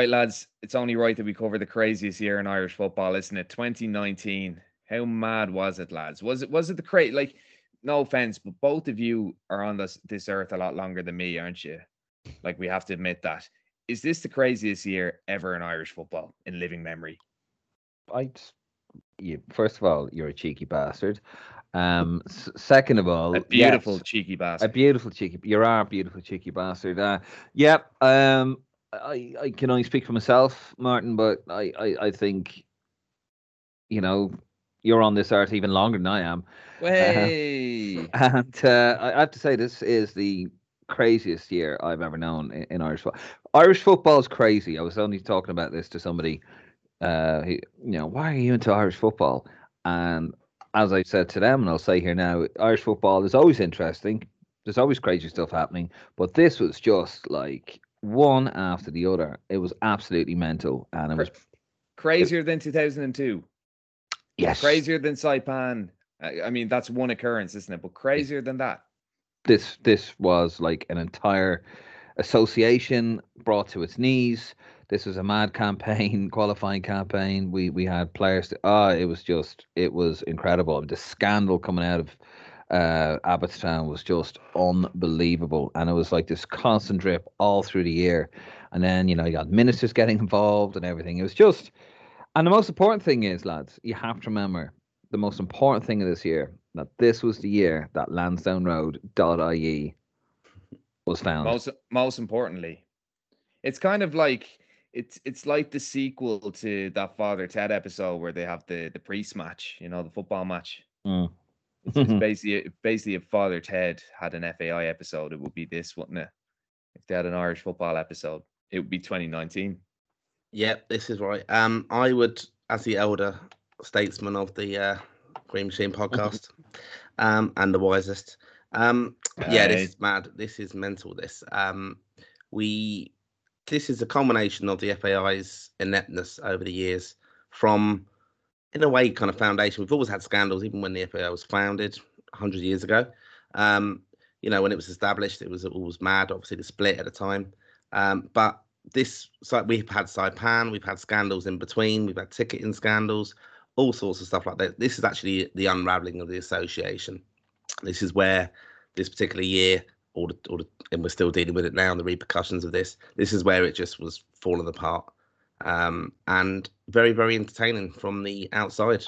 Right, lads, it's only right that we cover the craziest year in Irish football, isn't it? 2019. How mad was it, lads? Was it was it the crazy like no offense, but both of you are on this this earth a lot longer than me, aren't you? Like we have to admit that. Is this the craziest year ever in Irish football in living memory? I, you, first of all, you're a cheeky bastard. Um, s- second of all, A beautiful yes, cheeky bastard. a beautiful cheeky. You are a beautiful cheeky bastard. Uh, yeah. Um, I, I can only speak for myself, Martin, but I, I, I think, you know, you're on this earth even longer than I am. Way. And uh, I I have to say, this is the craziest year I've ever known in, in Irish football. Irish football is crazy. I was only talking about this to somebody. Uh, who, you know, why are you into Irish football? And as I said to them, and I'll say here now, Irish football is always interesting. There's always crazy stuff happening, but this was just like one after the other. It was absolutely mental, and it was Crazier than 2002. yes, Crazier than Saipan. I, I mean, that's one occurrence, isn't it? But crazier than that. this this was like an entire association brought to its knees. This was a mad campaign, qualifying campaign. We we had players. To, ah, it was just it was incredible. The scandal coming out of uh, Abbottstown was just unbelievable, and it was like this constant drip all through the year. And then you know you got ministers getting involved and everything. It was just, and the most important thing is, lads, you have to remember the most important thing of this year that this was the year that Lansdowne Road.ie was found. Most most importantly, it's kind of like it's it's like the sequel to that Father Ted episode where they have the the priest match, you know, the football match. Mm. It's, it's basically basically if Father Ted had an FAI episode, it would be this, wouldn't it? If they had an Irish football episode, it would be 2019. Yep, this is right. Um, I would, as the elder statesman of the uh, Green Machine podcast, um, and the wisest. Um, yeah, this is mad. This is mental. This. Um, we. This is a culmination of the FAI's ineptness over the years, from, in a way, kind of foundation. We've always had scandals, even when the FAI was founded 100 years ago. Um, you know, when it was established, it was always mad. Obviously, the split at the time. Um, but this so we've had Saipan, we've had scandals in between, we've had ticketing scandals, all sorts of stuff like that. This is actually the unraveling of the association. This is where this particular year, all the, all the, and we're still dealing with it now, and the repercussions of this. This is where it just was falling apart, um, and very very entertaining from the outside,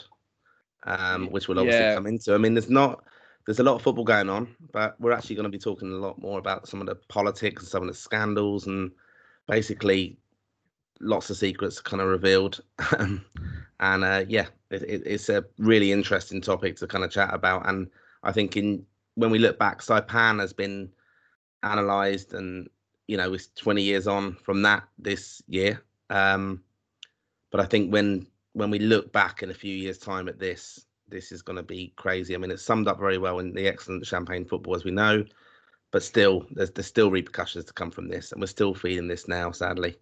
um, which we'll obviously Yeah. come into. I mean, there's not. There's a lot of football going on, but we're actually going to be talking a lot more about some of the politics and some of the scandals and basically lots of secrets kind of revealed and uh, yeah it, it, it's a really interesting topic to kind of chat about and i think in when we look back saipan has been analyzed and you know it's 20 years on from that this year um but i think when when we look back in a few years time at this this is going to be crazy i mean it's summed up very well in the excellent champagne football as we know but still there's there's still repercussions to come from this and we're still feeling this now sadly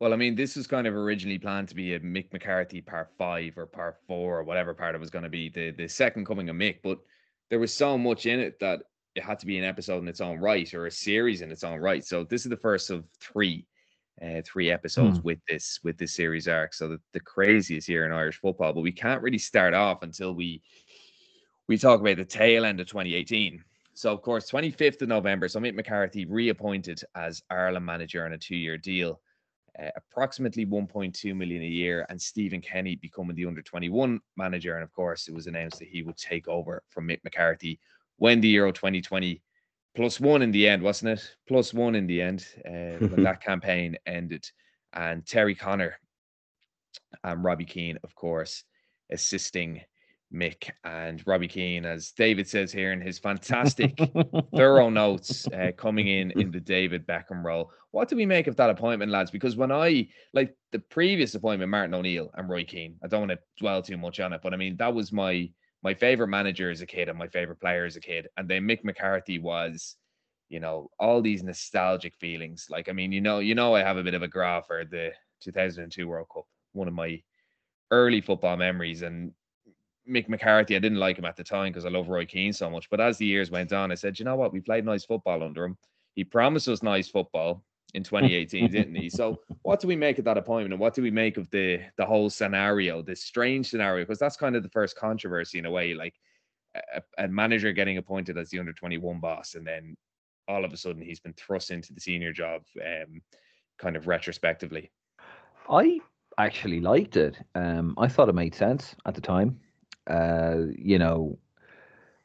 Well, I mean, this was kind of originally planned to be a Mick McCarthy part five or part four or whatever part it was going to be, the the second coming of Mick. But there was so much in it that it had to be an episode in its own right or a series in its own right. So this is the first of three, uh, three episodes with this with this series arc. So the, the craziest year in Irish football. But we can't really start off until we we talk about the tail end of 2018. So of course, 25th of November, so Mick McCarthy reappointed as Ireland manager on a two-year deal uh, approximately 1.2 million a year, and Stephen Kenny becoming the under 21 manager. And of course, it was announced that he would take over from Mick McCarthy when the Euro 2020 plus one in the end, wasn't it? Plus one in the end uh, when that campaign ended. And Terry Connor and Robbie Keane, of course, assisting Mick and Robbie Keane, as David says here in his fantastic thorough notes uh, coming in in the David Beckham role. What do we make of that appointment, lads? Because when I like the previous appointment, Martin O'Neill and Roy Keane, I don't want to dwell too much on it, but I mean that was my my favorite manager as a kid and my favorite player as a kid. And then Mick McCarthy was, you know, all these nostalgic feelings. Like I mean, you know, you know, I have a bit of a graph for the 2002 World Cup, one of my early football memories, and Mick McCarthy, I didn't like him at the time because I love Roy Keane so much. But as the years went on, I said, you know what? We played nice football under him. He promised us nice football. In 2018, didn't he? So, what do we make of that appointment, and what do we make of the the whole scenario, this strange scenario? Because that's kind of the first controversy in a way, like a, a manager getting appointed as the under 21 boss, and then all of a sudden he's been thrust into the senior job, um, kind of retrospectively. I actually liked it. Um, I thought it made sense at the time. Uh, you know,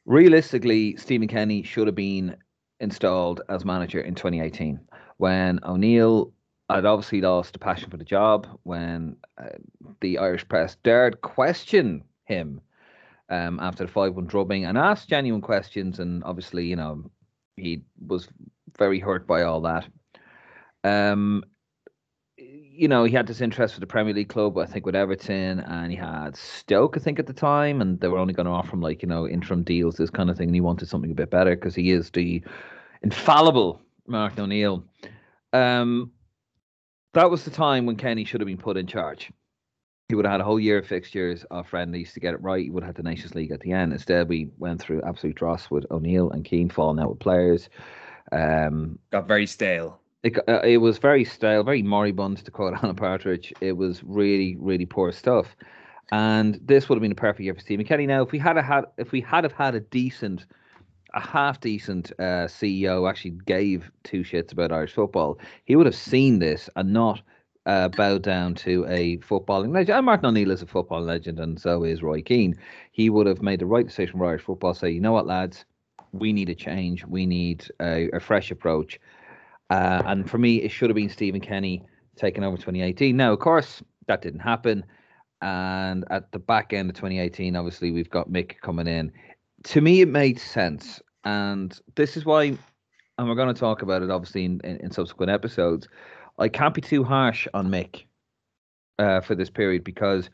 realistically, Stephen Kenny should have been installed as manager in 2018 when O'Neill had obviously lost the passion for the job, when uh, the Irish press dared question him um, after the 5 1 drubbing and asked genuine questions. And obviously, you know, he was very hurt by all that. Um, you know, he had this interest for the Premier League club, I think, with Everton, and he had Stoke, I think, at the time, and they were only going to offer him like you know interim deals, this kind of thing, and he wanted something a bit better because he is the infallible Martin O'Neill. Um, that was the time when Kenny should have been put in charge. He would have had a whole year of fixtures of friendlies to get it right. He would have had the Nations League at the end. Instead, we went through absolute dross with O'Neill and Keane falling out with players. Um, Got very stale. It, uh, it was very stale, very moribund, to quote Alan Partridge. It was really, really poor stuff. And this would have been a perfect year for Stephen Kenny. Now, if we had a, had if we had have had a decent, a half decent uh, CEO, actually gave two shits about Irish football, he would have seen this and not uh, bow down to a footballing legend. And Martin O'Neill is a football legend, and so is Roy Keane. He would have made the right decision for Irish football. Say, you know what, lads, we need a change. We need a, a fresh approach uh, and for me, it should have been Stephen Kenny taking over 2018. Now, of course, that didn't happen. And at the back end of 2018, obviously, we've got Mick coming in. To me, it made sense. And this is why, and we're going to talk about it obviously in, in, in subsequent episodes. I can't be too harsh on Mick uh, for this period because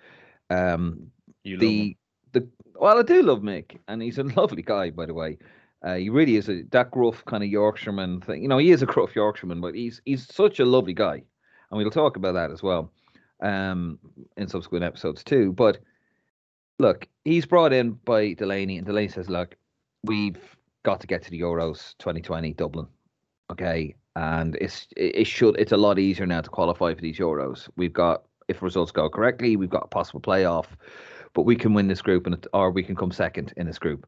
um, the the well, I do love Mick, and he's a lovely guy, by the way. Uh, he really is a that gruff kind of Yorkshireman thing. You know, he is a gruff Yorkshireman, but he's he's such a lovely guy, and we'll talk about that as well um, in subsequent episodes too. But look, he's brought in by Delaney, and Delaney says, "Look, we've got to get to the Euros 2020 Dublin, okay? And it's it should it's a lot easier now to qualify for these Euros. We've got if results go correctly, we've got a possible playoff, but we can win this group, and or we can come second in this group."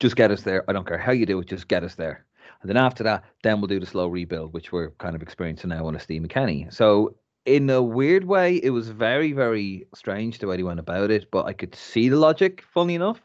just get us there. I don't care how you do it, just get us there. And then after that, then we'll do the slow rebuild, which we're kind of experiencing now on a Stephen Kenny. So in a weird way, it was very, very strange the way he went about it, but I could see the logic, funny enough.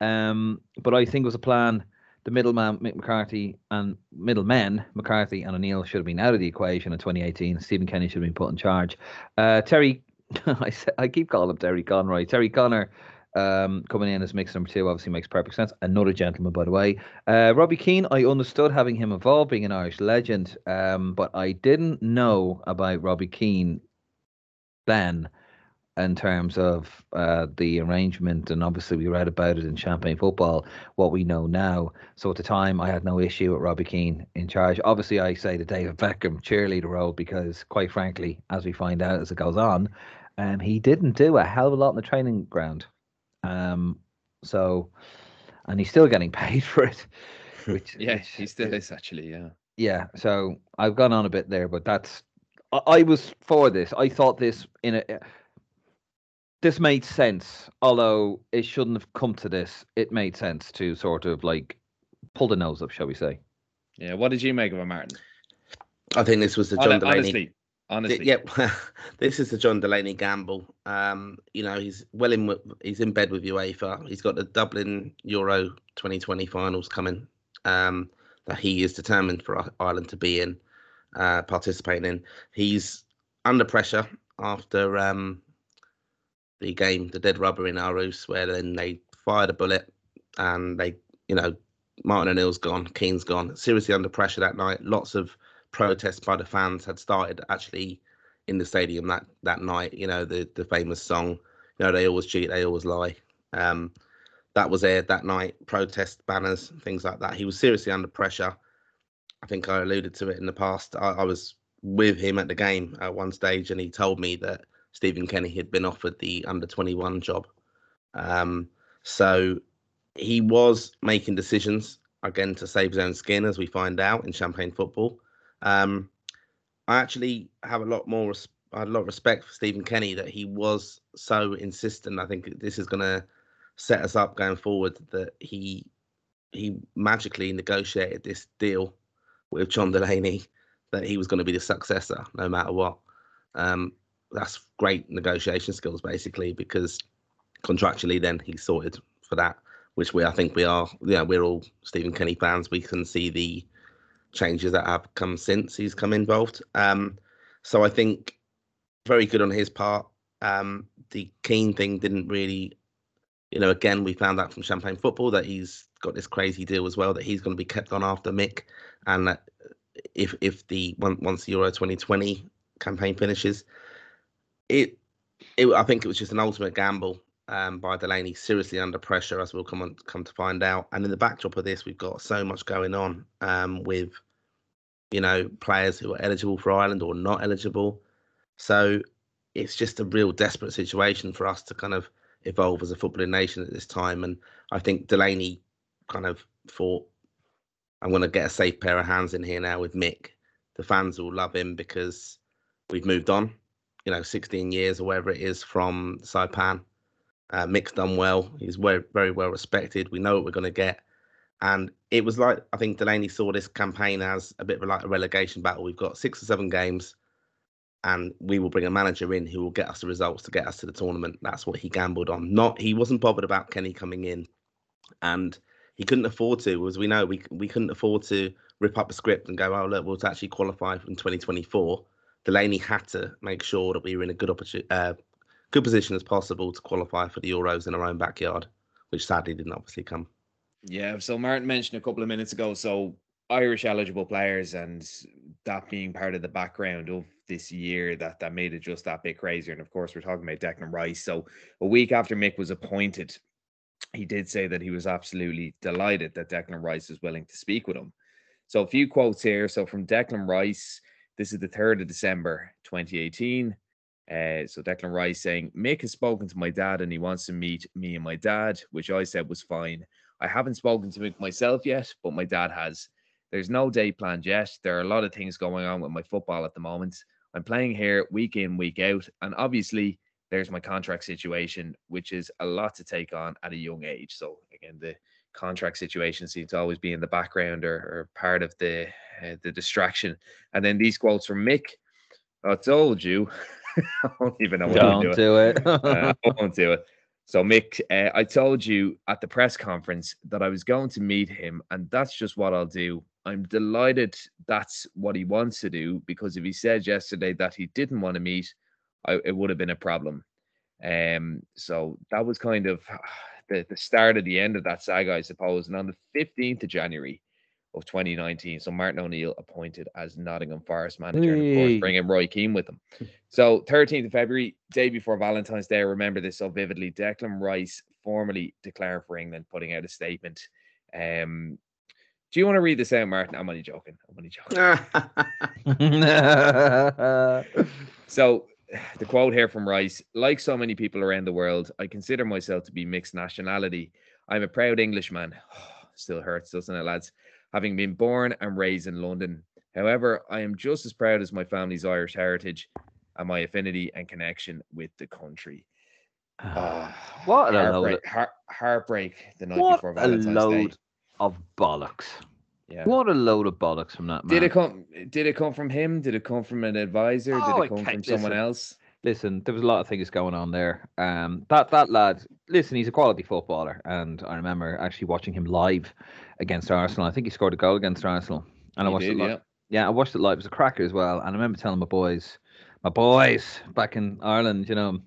Um, but I think it was a plan. The middleman Mick McCarthy and middlemen McCarthy and O'Neill should have been out of the equation in 2018. Stephen Kenny should have been put in charge. Uh, Terry, I, I keep calling him Terry Conroy. Terry Connor um, coming in as Mick's number two obviously makes perfect sense. Another gentleman, by the way. Uh, Robbie Keane, I understood having him involved, being an Irish legend, um, but I didn't know about Robbie Keane then in terms of uh, the arrangement. And obviously, we read about it in Champagne Football, what we know now. So at the time, I had no issue with Robbie Keane in charge. Obviously, I say the David Beckham cheerleader role because, quite frankly, as we find out as it goes on, um, he didn't do a hell of a lot in the training ground. Um, so, and he's still getting paid for it. Which yeah, which, he still is actually. Yeah. Yeah. So I've gone on a bit there, but that's I, I was for this. I thought this in a this made sense, although it shouldn't have come to this. It made sense to sort of like pull the nose up, shall we say? Yeah. What did you make of it, Martin? I think this was the John Delaney. Honestly, honestly. Yep, this is the John Delaney gamble. Um, you know, he's well in. He's in bed with UEFA. He's got the Dublin Euro 2020 finals coming. Um, that he is determined for Ireland to be in, uh, participating in. He's under pressure after um, the game, the dead rubber in Aarhus, where then they fired a bullet and they, you know, Martin O'Neill's gone, Keane's gone. Seriously under pressure that night. Lots of protests by the fans had started actually in the stadium that that night. You know, the the famous song, you know, they always cheat, they always lie. Um, that was aired that night. Protest banners, things like that. He was seriously under pressure. I think I alluded to it in the past. I, I was with him at the game at one stage, and he told me that Stephen Kenny had been offered the under 21 job. Um, so he was making decisions again to save his own skin, as we find out in Champagne football. Um, I actually have a lot more. I had a lot of respect for Stephen Kenny that he was so insistent. I think this is going to set us up going forward. That he he magically negotiated this deal with John Delaney that he was going to be the successor no matter what. Um, that's great negotiation skills basically because contractually then he's sorted for that, which we I think we are. Yeah, we're all Stephen Kenny fans. We can see the changes that have come since he's come involved. Um, so I think very good on his part. Um, the Keane thing didn't really, you know, again we found out from Champagne Football that he's got this crazy deal as well that he's going to be kept on after Mick, and that if if the once the Euro 2020 campaign finishes, it it I think it was just an ultimate gamble um, by Delaney, seriously under pressure, as we'll come on come to find out. And in the backdrop of this, we've got so much going on um, with you know players who are eligible for Ireland or not eligible. So it's just a real desperate situation for us to kind of evolve as a footballing nation at this time. And I think Delaney kind of thought, I'm going to get a safe pair of hands in here now with Mick. The fans will love him because we've moved on, you know, 16 years or whatever it is from Saipan. Uh, Mick's done well. He's very, very well respected. We know what we're going to get. And it was like, I think Delaney saw this campaign as a bit of like a relegation battle. We've got six or seven games and we will bring a manager in who will get us the results to get us to the tournament. That's what he gambled on. Not he wasn't bothered about Kenny coming in, and he couldn't afford to, as we know, we we couldn't afford to rip up a script and go, oh look, we'll actually qualify in 2024. Delaney had to make sure that we were in a good opportunity, uh, good position as possible to qualify for the Euros in our own backyard, which sadly didn't obviously come. Yeah, so Martin mentioned a couple of minutes ago, so Irish eligible players and that being part of the background of this year that that made it just that bit crazier. And of course, we're talking about Declan Rice. So a week after Mick was appointed, he did say that he was absolutely delighted that Declan Rice was willing to speak with him. So a few quotes here. So from Declan Rice, this is the 3rd of December 2018. Uh, so Declan Rice saying, Mick has spoken to my dad and he wants to meet me and my dad, which I said was fine. I haven't spoken to Mick myself yet, but my dad has. There's no day planned yet. There are a lot of things going on with my football at the moment. I'm playing here week in, week out. And obviously, there's my contract situation, which is a lot to take on at a young age. So, again, the contract situation seems to always be in the background or, or part of the uh, the distraction. And then these quotes from Mick I told you. I don't even know what Don't to do. do it. uh, I won't do it. So, Mick, uh, I told you at the press conference that I was going to meet him, and that's just what I'll do. I'm delighted that's what he wants to do because if he said yesterday that he didn't want to meet, I, it would have been a problem. Um, so that was kind of the, the start of the end of that saga, I suppose. And on the 15th of January of 2019, so Martin O'Neill appointed as Nottingham Forest manager, and of course, bringing Roy Keane with him. So 13th of February, day before Valentine's Day, I remember this so vividly. Declan Rice formally declared for England, putting out a statement. Um, do you want to read this out, Martin? I'm only joking. I'm only joking. So, the quote here from Rice like so many people around the world, I consider myself to be mixed nationality. I'm a proud Englishman. Still hurts, doesn't it, lads? Having been born and raised in London. However, I am just as proud as my family's Irish heritage and my affinity and connection with the country. Ah, what a load, heartbreak, of, heart, heartbreak the night what before a Valentine's Day. load of bollocks. Yeah. What a load of bollocks from that man. Did it come? Did it come from him? Did it come from an advisor? Oh, did it come from someone else? Listen, there was a lot of things going on there. Um, that that lad, listen, he's a quality footballer, and I remember actually watching him live against Arsenal. I think he scored a goal against Arsenal, and I watched did, it. Li- yeah. yeah, I watched it live. It was a cracker as well, and I remember telling my boys, my boys back in Ireland, you know,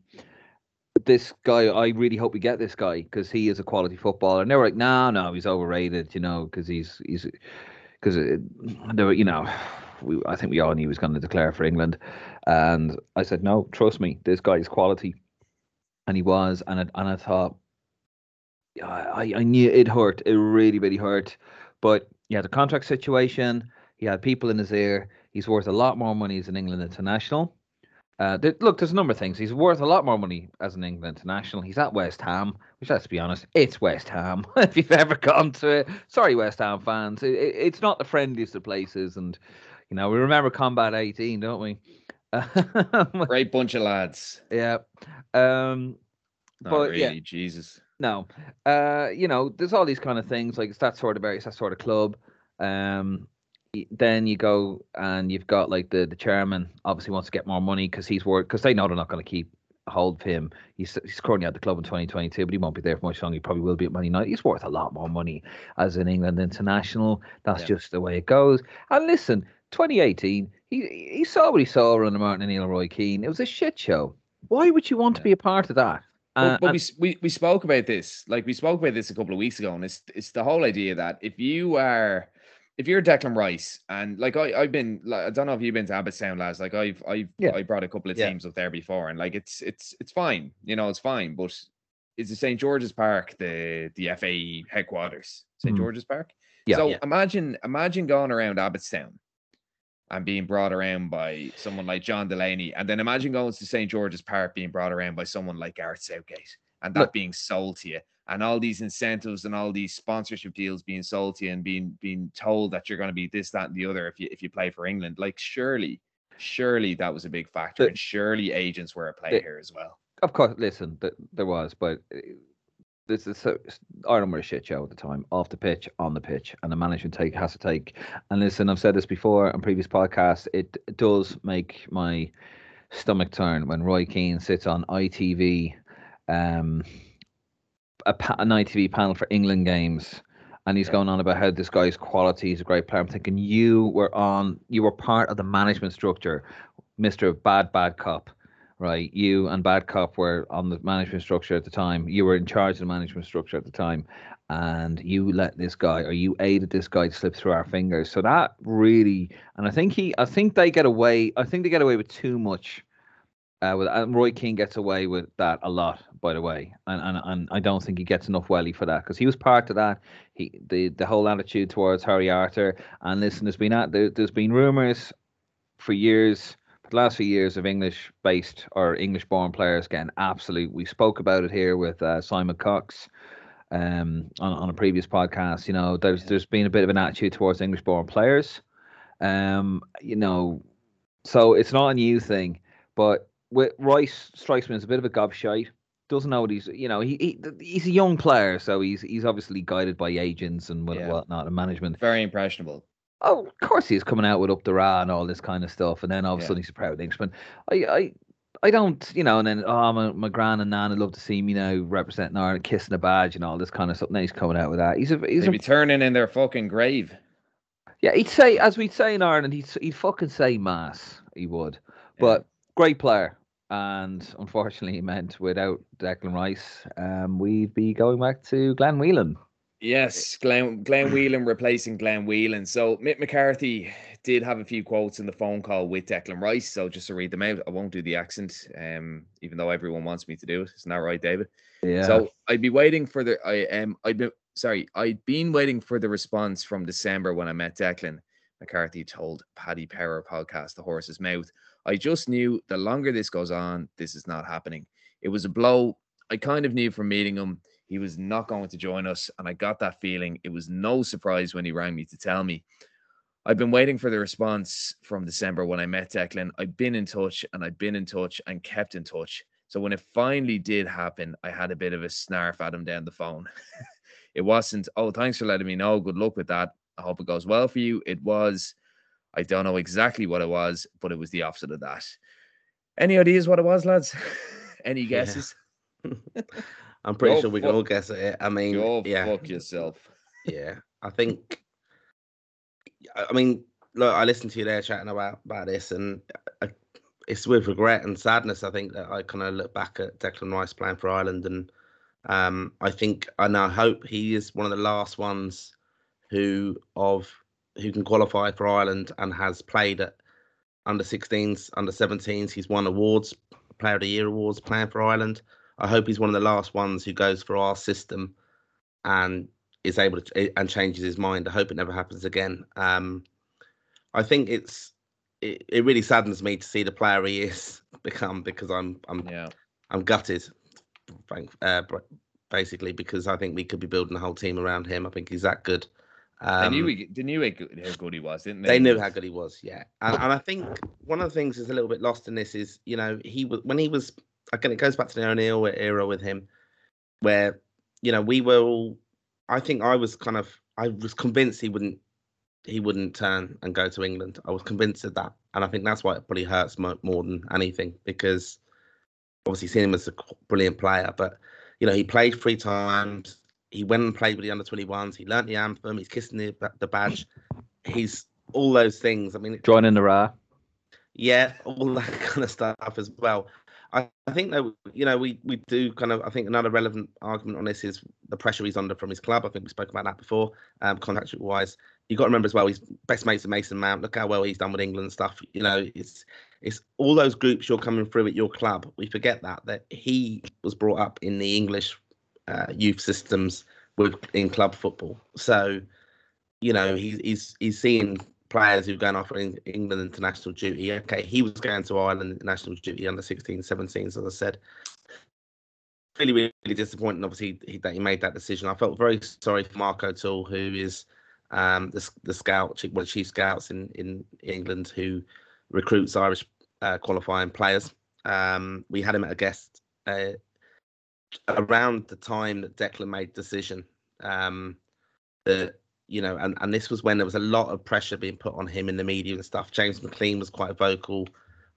this guy. I really hope we get this guy because he is a quality footballer. And they were like, no, no, he's overrated, you know, because he's he's because uh, they were, you know, we, I think we all knew he was going to declare for England, and I said, no, trust me, this guy is quality, and he was, and I, and I thought, yeah, I, I knew it hurt, it really, really hurt, but he had a contract situation, he had people in his ear, he's worth a lot more money as an England international. Uh, look, there's a number of things. He's worth a lot more money as an England international. He's at West Ham, which, let's be honest, it's West Ham. if you've ever gone to it, sorry, West Ham fans, it, it, it's not the friendliest of places, and You know, we remember Combat 18, don't we? Great bunch of lads. Yeah. Um, Not But, really, yeah. Jesus. no. Uh, you know, there's all these kind of things like it's that sort of area, it's that sort of club. Um, then you go and you've got like the the chairman obviously wants to get more money because he's worried because they know they're not going to keep hold of him. He's he's currently at the club in 2022, but he won't be there for much longer. He probably will be at Man United. He's worth a lot more money as an England international. That's Yeah. just the way it goes. And listen, 2018, he he saw what he saw under Martin O'Neill, Roy Keane. It was a shit show. Why would you want to be a part of that? But, Uh, but and- we, we we spoke about this, like we spoke about this a couple of weeks ago, and it's it's the whole idea that if you are, if you're Declan Rice, and like I I've been, like, I don't know if you've been to Abbottstown, lads. Like I've I've Yeah. I brought a couple of Yeah. teams up there before, and like it's it's it's fine, you know, it's fine. But is the St George's Park the the FAE headquarters? St Mhm. George's Park. Yeah. So Yeah. imagine imagine going around Abbottstown and being brought around by someone like John Delaney, and then imagine going to St George's Park being brought around by someone like Gareth Southgate, and that Look- being sold to you, and all these incentives and all these sponsorship deals being sold to you, and being being told that you're going to be this, that, and the other if you if you play for England. Like surely, surely that was a big factor, The- and surely agents were at play the- here as well. Of course, listen, th- there was, but uh, this is so Ireland were a shit show at the time, off the pitch, on the pitch, and the management take has to take. And listen, I've said this before on previous podcasts. It does make my stomach turn when Roy Keane sits on ITV, um, a an ITV panel for England games. And he's Yeah. going on about how this guy's quality, he's a great player. I'm thinking you were on, you were part of the management structure, Mister Bad Bad Cop right? You and Bad Cop were on the management structure at the time. You were in charge of the management structure at the time, and you let this guy, or you aided this guy to slip through our fingers. So that really, and I think he, I think they get away. I think they get away with too much. Uh, with and Roy Keane gets away with that a lot, by the way, and and, and I don't think he gets enough welly for that because he was part of that. He the the whole attitude towards Harry Arter. And listen, there's been at there, there's been rumors for years the last few years of English based or English born players getting absolute. We spoke about it here with uh, Simon Cox um, on, on a previous podcast. You know, there's there's been a bit of an attitude towards English born players. Um, you know, so it's not a new thing, but with Rice strikes me as a bit of a gobshite. Doesn't know what he's, you know, he, he he's a young player, so he's he's obviously guided by agents and what, Yeah. whatnot and management. Very impressionable. Oh, of course he's coming out with up the ra and all this kind of stuff, and then all of a Yeah. sudden he's a proud Englishman. I, I, I don't, you know, and then oh, my, my gran and nan would love to see me now representing Ireland, kissing a badge and all this kind of stuff. Now he's coming out with that. He's a, he's They'd a, be turning in their fucking grave. yeah. He'd say, as we'd say in Ireland, he'd he'd fucking say mass. He would, but great player. And unfortunately, he meant without Declan Rice, um, we'd be going back to Glenn Whelan. Yes, Glenn Glenn Whelan replacing Glenn Whelan. So Mick McCarthy did have a few quotes in the phone call with Declan Rice. So just to read them out, I won't do the accent, um, even though everyone wants me to do it. Isn't that right, David? Yeah. So I'd be waiting for the I um I'd be sorry, I'd been waiting for the response from December when I met Declan. McCarthy told Paddy Power podcast The Horse's Mouth. I just knew the longer this goes on, this is not happening. It was a blow. I kind of knew from meeting him he was not going to join us, and I got that feeling. It was no surprise when he rang me to tell me. I've been waiting for the response from December when I met Declan. I've been in touch and I've been in touch and kept in touch. So when it finally did happen, I had a bit of a snarf at him down the phone. it wasn't, oh, thanks for letting me know. Good luck with that. I hope it goes well for you. It was, I don't know exactly what it was, but it was the opposite of that. Any ideas what it was, lads? Any Yeah. I'm pretty Go sure we can all guess it. I mean, Go yeah, fuck yourself. yeah. I think. I I mean, look, I listened to you there chatting about about this, and I, it's with regret and sadness. I think that I kind of look back at Declan Rice playing for Ireland, and um, I think and I hope he is one of the last ones who of who can qualify for Ireland and has played at under 16s, under 17s. He's won awards, Player of the Year awards, playing for Ireland. I hope he's one of the last ones who goes for our system and is able to and changes his mind. I hope it never happens again. Um, I think it's it, it really saddens me to see the player he is become because I'm I'm Yeah. I'm gutted, uh, basically because I think we could be building a whole team around him. I think he's that good. Um, they knew he, they knew how good, how good he was, didn't they? they knew how good he was, yeah. And, and I think one of the things that's a little bit lost in this is, you know, he was when he was again. It goes back to the O'Neill era with him, where you know we were all. I think I was kind of I was convinced he wouldn't he wouldn't turn and go to England. I was convinced of that, and I think that's why it probably hurts more, more than anything because obviously seeing him as a brilliant player, but you know he played three times. He went and played with the under 21s. He learnt the anthem. He's kissing the the badge. He's all those things. I mean, Joining the Ra. yeah, all that kind of stuff as well. I, think that you know we we do kind of I think another relevant argument on this is the pressure he's under from his club. I think we spoke about that before, um, contractual wise. You got to remember as well, he's best mates with Mason Mount. Look how well he's done with England and stuff. You know, it's it's all those groups you're coming through at your club. We forget that that he was brought up in the English uh, youth systems with in club football. So, you know, he's he's he's seeing players who've gone off in England international duty. Okay, he was going to Ireland national duty under 16, 17, as I said. Really, really disappointing, obviously, he, that he made that decision. I felt very sorry for Mark O'Toole, who is um, the, the scout, the chief scouts in, in England, who recruits Irish uh, qualifying players. Um, we had him at a guest uh, around the time that Declan made decision. Um, that you know, and, and this was when there was a lot of pressure being put on him in the media and stuff. James McLean was quite vocal.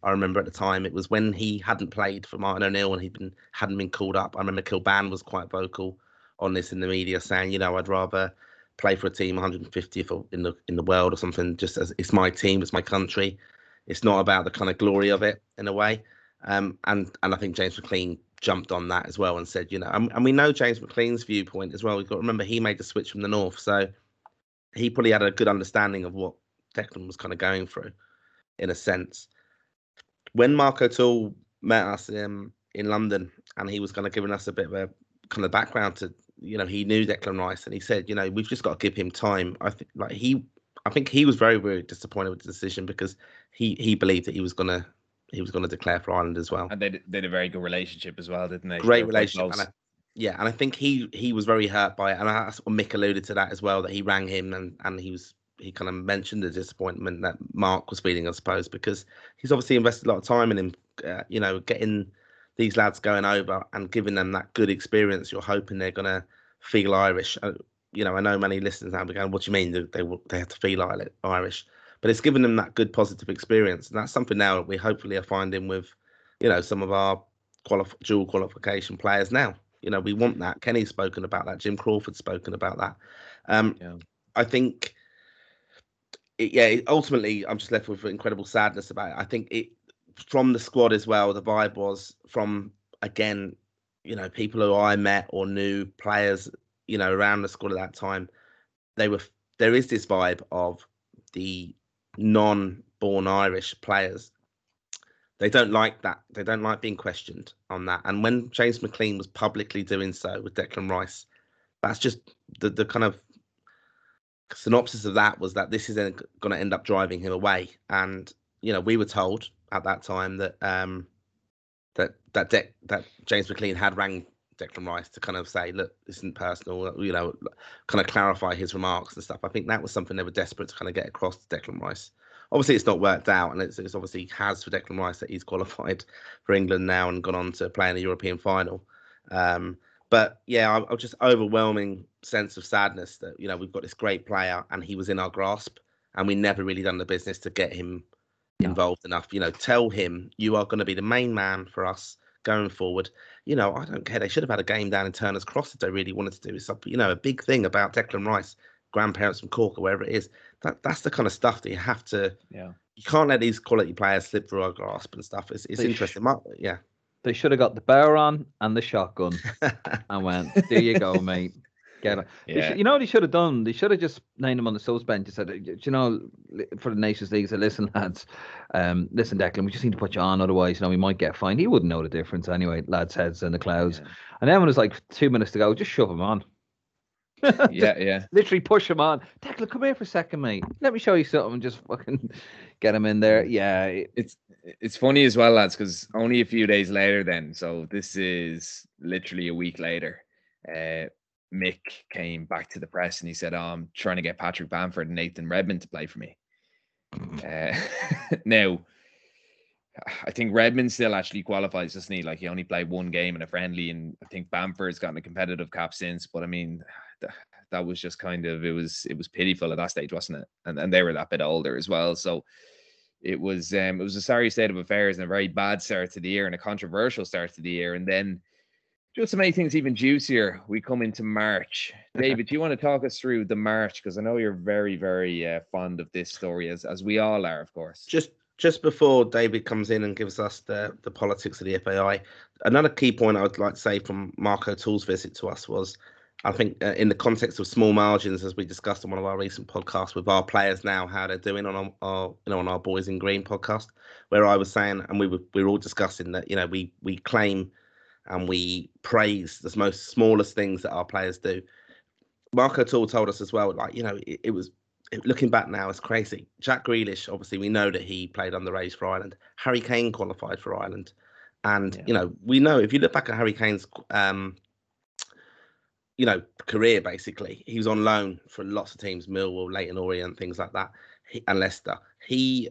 I remember at the time it was when he hadn't played for Martin O'Neill and he'd been hadn't been called up. I remember Kilbane was quite vocal on this in the media, saying, you know, I'd rather play for a team 150th in the in the world or something. Just as it's my team, it's my country. It's not about the kind of glory of it in a way. Um, and and I think James McLean jumped on that as well and said, you know, and, and we know James McLean's viewpoint as well. We've got to remember he made the switch from the north, so he probably had a good understanding of what Declan was kind of going through, in a sense. When Mark O'Toole met us um, in London, and he was kind of giving us a bit of a kind of background to, you know, he knew Declan Rice, and he said, you know, we've just got to give him time. I think, like he, I think he was very, very disappointed with the decision because he he believed that he was gonna he was gonna declare for Ireland as well. And they had a very good relationship as well, didn't they? Great They were quite relationship, and I, yeah, and I think he he was very hurt by it, and Mick alluded to that as well. That he rang him and and he was he kind of mentioned the disappointment that Mark was feeling, I suppose, because he's obviously invested a lot of time in him. Uh, you know, getting these lads going over and giving them that good experience. You're hoping they're gonna feel Irish. Uh, you know, I know many listeners now be going, "What do you mean they they, they have to feel Irish?" But it's given them that good positive experience, and that's something now that we hopefully are finding with, you know, some of our dual qualification players now. You know, we want that. Kenny's spoken about that. Jim Crawford's spoken about that. Um, Yeah. I think, it, yeah, it- ultimately, I'm just left with incredible sadness about it. I think it from the squad as well. The vibe was from again, you know, people who I met or knew players, you know, around the squad at that time. They were there is this vibe of the non-born Irish players. They don't like that. They don't like being questioned on that. And when James McLean was publicly doing so with Declan Rice, that's just the the kind of synopsis of that was that this is going to end up driving him away. And you know, we were told at that time that um that that De- that James McLean had rang Declan Rice to kind of say, look, this isn't personal, you know, kind of clarify his remarks and stuff. I think that was something they were desperate to kind of get across to Declan Rice. Obviously, it's not worked out, and it's, it's obviously has for Declan Rice that he's qualified for England now and gone on to play in a European final. Um, but yeah, I, I just overwhelming sense of sadness that you know we've got this great player and he was in our grasp, and we never really done the business to get him involved enough. You know, tell him you are going to be the main man for us going forward. You know, I don't care. They should have had a game down in Turner's Cross if they really wanted to do something. You know, a big thing about Declan Rice, grandparents from Cork or wherever it is. That that's the kind of stuff that you have to. Yeah. You can't let these quality players slip through our grasp and stuff. It's it's They sh- interesting. My- yeah. They should have got the bow on and the shotgun and went, there you go, mate. Get it. Yeah. should- you know what they should have done? They should have just named him on the subs bench and said, you know, for the Nations League, said, listen, lads, um, listen, Declan, we just need to put you on, otherwise, you know, we might get fined. He wouldn't know the difference anyway, lads' heads in the clouds. Yeah. And then when it was like two minutes to go, just shove him on. yeah, yeah. Literally push him on. Declan, come here for a second, mate. Let me show you something. and Just fucking get him in there. Yeah. It's it's funny as well, lads, because only a few days later, then, so this is literally a week later. Uh, Mick came back to the press and he said, oh, I'm trying to get Patrick Bamford and Nathan Redmond to play for me. Uh, now, I think Redmond still actually qualifies, doesn't he? Like he only played one game in a friendly, and I think Bamford's gotten a competitive cap since. But I mean, that, was just kind of it was it was pitiful at that stage, wasn't it? And and they were that bit older as well, so it was um it was a sorry state of affairs and a very bad start to the year and a controversial start to the year, and then just to make things even juicier, we come into March. David, do you want to talk us through the March? Because I know you're very, very uh, fond of this story, as as we all are, of course. Just just before David comes in and gives us the, the politics of the FAI, another key point I would like to say from Mark O'Toole's visit to us was, I think uh, in the context of small margins, as we discussed on one of our recent podcasts with our players now, how they're doing on our, our you know on our Boys in Green podcast, where I was saying, and we were we were all discussing that you know we we claim and we praise the most smallest things that our players do. Mark O'Toole told us as well, like you know, it, it was looking back now, it's crazy. Jack Grealish, obviously, we know that he played on the race for Ireland. Harry Kane qualified for Ireland, and yeah. you know, we know if you look back at Harry Kane's, um, you know, career basically, he was on loan for lots of teams, Millwall, Leyton Orient, things like that, and Leicester. He,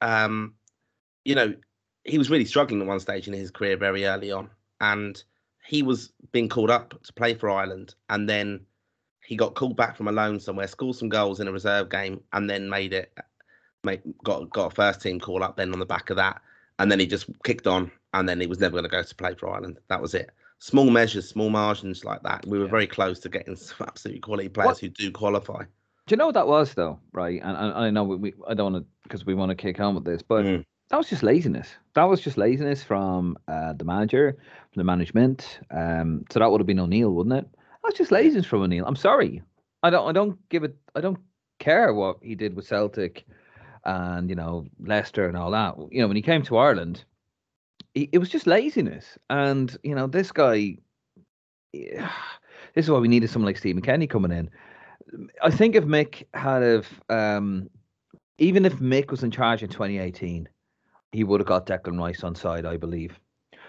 um, you know, he was really struggling at one stage in his career very early on, and he was being called up to play for Ireland, and then he got called back from a loan somewhere, scored some goals in a reserve game, and then made it. Made, got got a first team call up then on the back of that, and then he just kicked on, and then he was never going to go to play for Ireland. That was it. Small measures, small margins like that. We were yeah. very close to getting some absolutely quality players what? who do qualify. Do you know what that was though, right? And, and I know we, we I don't want to because we want to kick on with this, but mm. that was just laziness. That was just laziness from uh, the manager, from the management. Um, so that would have been O'Neill, wouldn't it? That's just laziness from O'Neill. I'm sorry. I don't. I don't give it. I don't care what he did with Celtic, and you know Leicester and all that. You know when he came to Ireland, it was just laziness. And you know this guy. Yeah, this is why we needed someone like Stephen Kenny coming in. I think if Mick had have, um, even if Mick was in charge in 2018, he would have got Declan Rice on side, I believe,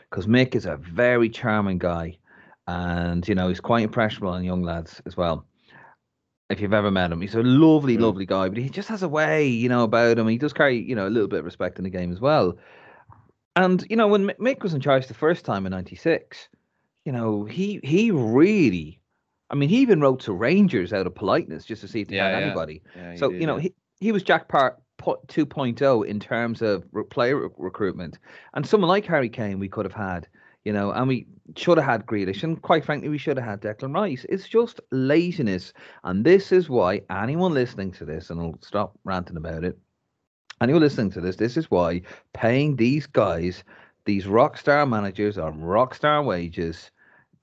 because Mick is a very charming guy and you know he's quite impressionable on young lads as well. If you've ever met him, he's a lovely, mm. lovely guy, but he just has a way, you know, about him. He does carry, you know, a little bit of respect in the game as well. And you know, when Mick was in charge the first time in '96, you know, he he really, I mean, he even wrote to Rangers out of politeness just to see if they yeah, had yeah. anybody. Yeah, so did, you know, he he was Jack Park 2.0 in terms of player recruitment, and someone like Harry Kane we could have had you know, and we should have had Grealish, and quite frankly, we should have had Declan Rice. It's just laziness, and this is why anyone listening to this, and I'll stop ranting about it. Anyone listening to this, this is why paying these guys, these rock star managers on rock star wages,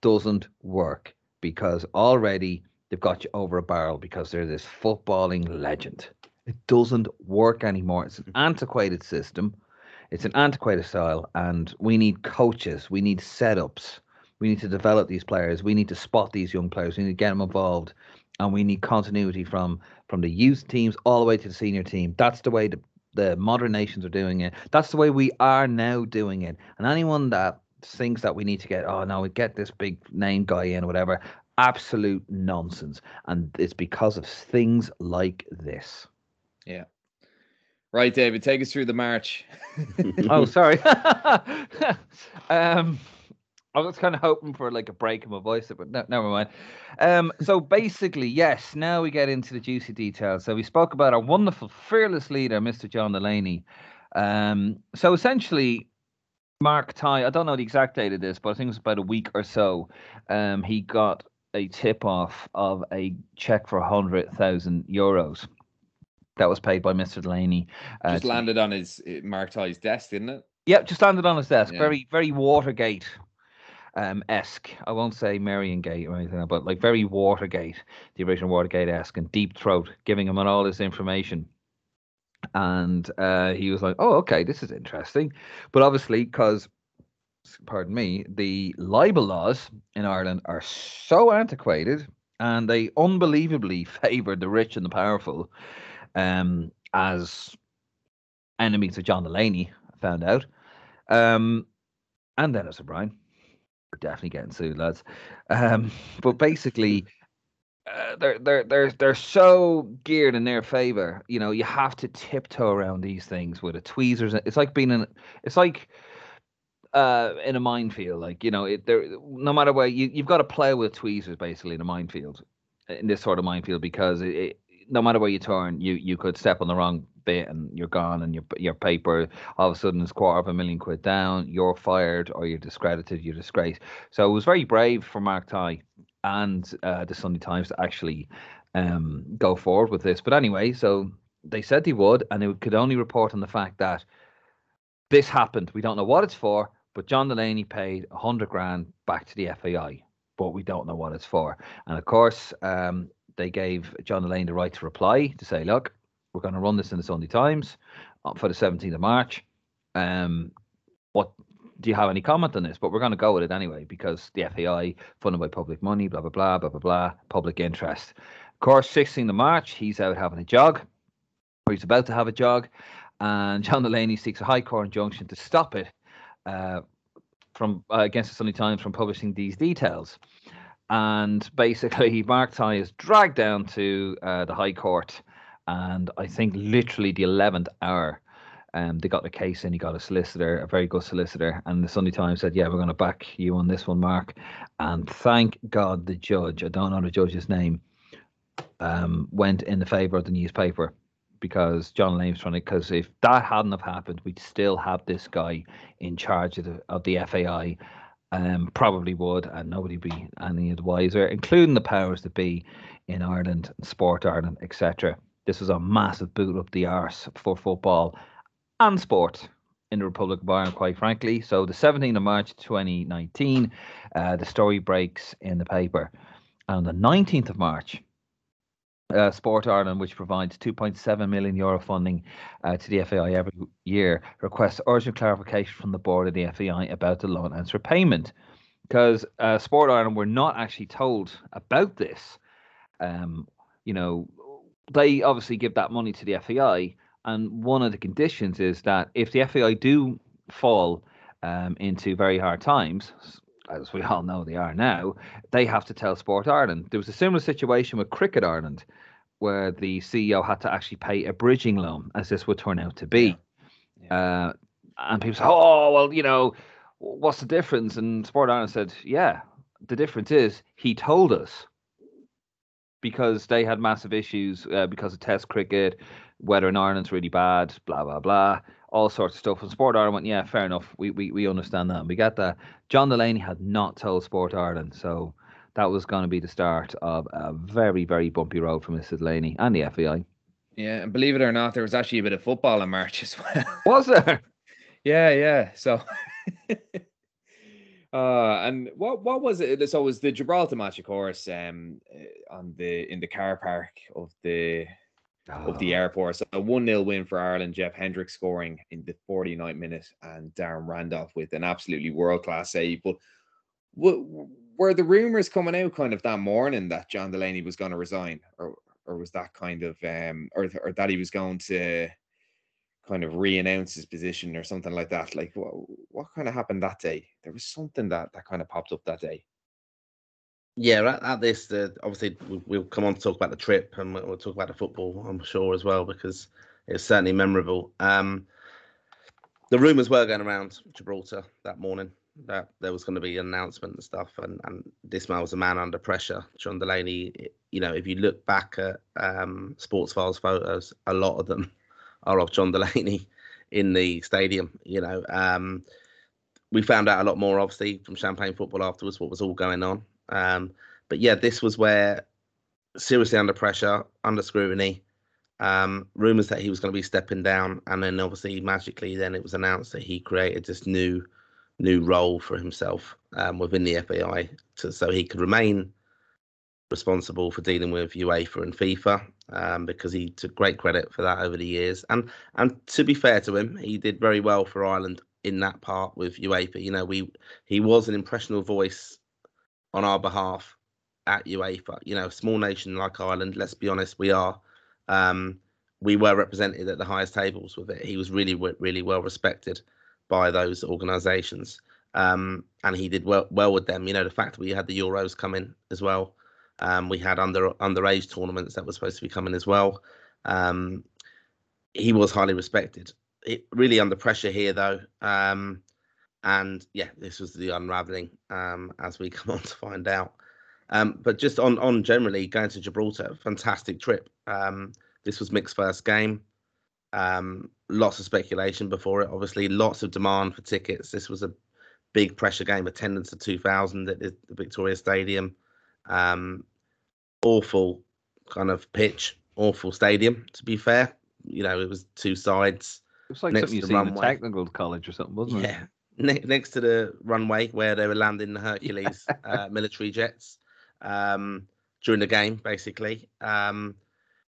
doesn't work because already they've got you over a barrel because they're this footballing legend. It doesn't work anymore. It's an antiquated system it's an antiquated style, and we need coaches. We need setups. We need to develop these players. We need to spot these young players. We need to get them involved, and we need continuity from from the youth teams all the way to the senior team. That's the way the the modern nations are doing it. That's the way we are now doing it. And anyone that thinks that we need to get oh no, we get this big name guy in or whatever, absolute nonsense. And it's because of things like this. Yeah. Right, David, take us through the march. oh, sorry. um, I was kind of hoping for like a break in my voice, but no, never mind. Um, so basically, yes, now we get into the juicy details. So we spoke about our wonderful, fearless leader, Mr. John Delaney. Um, so essentially, Mark Tighe, I don't know the exact date of this, but I think it was about a week or so. Um, he got a tip off of a check for 100,000 euros that was paid by Mr. Delaney. Uh, just landed on his Mark Tighe's desk, didn't it? Yep, just landed on his desk. Yeah. Very, very Watergate um, esque. I won't say Marion Gate or anything, but like very Watergate, the original Watergate esque, and deep throat, giving him all this information. And uh, he was like, "Oh, okay, this is interesting," but obviously, because pardon me, the libel laws in Ireland are so antiquated and they unbelievably favour the rich and the powerful um, as enemies of John Delaney, I found out. Um, and a Brian. We're definitely getting sued, lads. Um, but basically, uh, they're they're they're they're so geared in their favor. You know, you have to tiptoe around these things with a tweezers. It's like being in. It's like uh, in a minefield. Like you know, it, there no matter where you you've got to play with tweezers basically in a minefield, in this sort of minefield because it, it, no matter where you turn, you you could step on the wrong bit and you're gone, and your your paper all of a sudden is quarter of a million quid down. You're fired or you're discredited. You're disgraced. So it was very brave for Mark Tighe and uh, the Sunday Times to actually um, go forward with this. But anyway, so they said they would, and they could only report on the fact that this happened. We don't know what it's for, but John Delaney paid a hundred grand back to the FAI, but we don't know what it's for. And of course, um, they gave John Delaney the right to reply to say, "Look, we're going to run this in the Sunday Times uh, for the 17th of March. Um, what do you have any comment on this? But we're going to go with it anyway because the FAI funded by public money, blah blah blah blah blah blah, public interest. Of course, 16th of March, he's out having a jog, or he's about to have a jog, and John Delaney seeks a High Court injunction to stop it uh, from uh, against the Sunday Times from publishing these details. And basically, Mark Tighe is dragged down to uh, the High Court, and I think literally the 11th hour um, they got the case in. He got a solicitor, a very good solicitor, and the Sunday Times said, "Yeah, we're going to back you on this one, Mark." And thank God the judge, I don't know the judge's name, um, went in the favour of the newspaper because John Delaney's trying to. Because if that hadn't have happened, we'd still have this guy in charge of the, of the FAI. Um, probably would, and nobody be any wiser, including the powers that be in Ireland, Sport Ireland, etc. This was a massive boot up the arse for football and sport in the Republic of Ireland, quite frankly. So the 17th of March 2019, uh, the story breaks in the paper. And on the 19th of March, uh, Sport Ireland, which provides 2.7 million euro funding uh, to the FAI every year, requests urgent clarification from the board of the FAI about the loan and its repayment. Because uh, Sport Ireland were not actually told about this. Um, you know, they obviously give that money to the FAI, and one of the conditions is that if the FAI do fall um, into very hard times, as we all know they are now, they have to tell Sport Ireland. There was a similar situation with Cricket Ireland, where the CEO had to actually pay a bridging loan, as this would turn out to be. Yeah. Yeah. Uh, and people say, "Oh, well, you know, what's the difference?" And Sport Ireland said, "Yeah, the difference is he told us." Because they had massive issues uh, because of Test cricket, weather in Ireland's really bad, blah blah blah, all sorts of stuff. And Sport Ireland went, yeah, fair enough. We we we understand that, and we get that. John Delaney had not told Sport Ireland, so that was going to be the start of a very very bumpy road for Mr. Delaney and the FAI. Yeah, and believe it or not, there was actually a bit of football in March as well. Was there? yeah, yeah. So. Uh, and what what was it? So it was the Gibraltar match, of course, um, on the in the car park of the oh. of the ah. airport. So a 1 0 win for Ireland. Jeff Hendrick scoring in the 49th minute and Darren Randolph with an absolutely world class save. But were the rumors coming out kind of that morning that John Delaney was going to resign, or or was that kind of um, or or that he was going to kind of re-announce his position or something like that? Like what what kind of happened that day? There was something that that kind of popped up that day yeah, at, at this, uh, obviously we'll come on to talk about the trip and we'll talk about the football, I'm sure as well, because it's certainly memorable. Um, the rumours were going around Gibraltar that morning that there was going to be an announcement and stuff, and and Dismal was a man under pressure. John Delaney, you know, if you look back at um, Sportsfile's photos, a lot of them are of John Delaney in the stadium. You know, um, we found out a lot more obviously from Champagne Football afterwards what was all going on. Um, but yeah, this was where seriously under pressure, under scrutiny. Um, rumors that he was going to be stepping down, and then obviously magically, then it was announced that he created this new new role for himself um, within the FAI, to, so he could remain responsible for dealing with UEFA and FIFA um, because he took great credit for that over the years. And and to be fair to him, he did very well for Ireland in that part with UEFA. You know, we he was an impressionable voice on our behalf at UEFA. You know, small nation like Ireland, let's be honest, we are. Um, we were represented at the highest tables with it. He was really, really well respected by those organisations. um, and he did well well with them. You know, the fact that we had the Euros coming as well, um, we had under underage tournaments that were supposed to be coming as well. Um, he was highly respected. It, really under pressure here though, um, and yeah, this was the unraveling um, as we come on to find out. Um, but just on on generally going to Gibraltar, fantastic trip. Um, this was Mick's first game. Um, lots of speculation before it. Obviously, lots of demand for tickets. This was a big pressure game. Attendance of two thousand at the Victoria Stadium. Um, awful kind of pitch. Awful stadium. To be fair, you know it was two sides. It was like next something you see in a technical college or something, wasn't it? Ne- next to the runway where they were landing the Hercules uh, military jets um, during the game, basically. Um,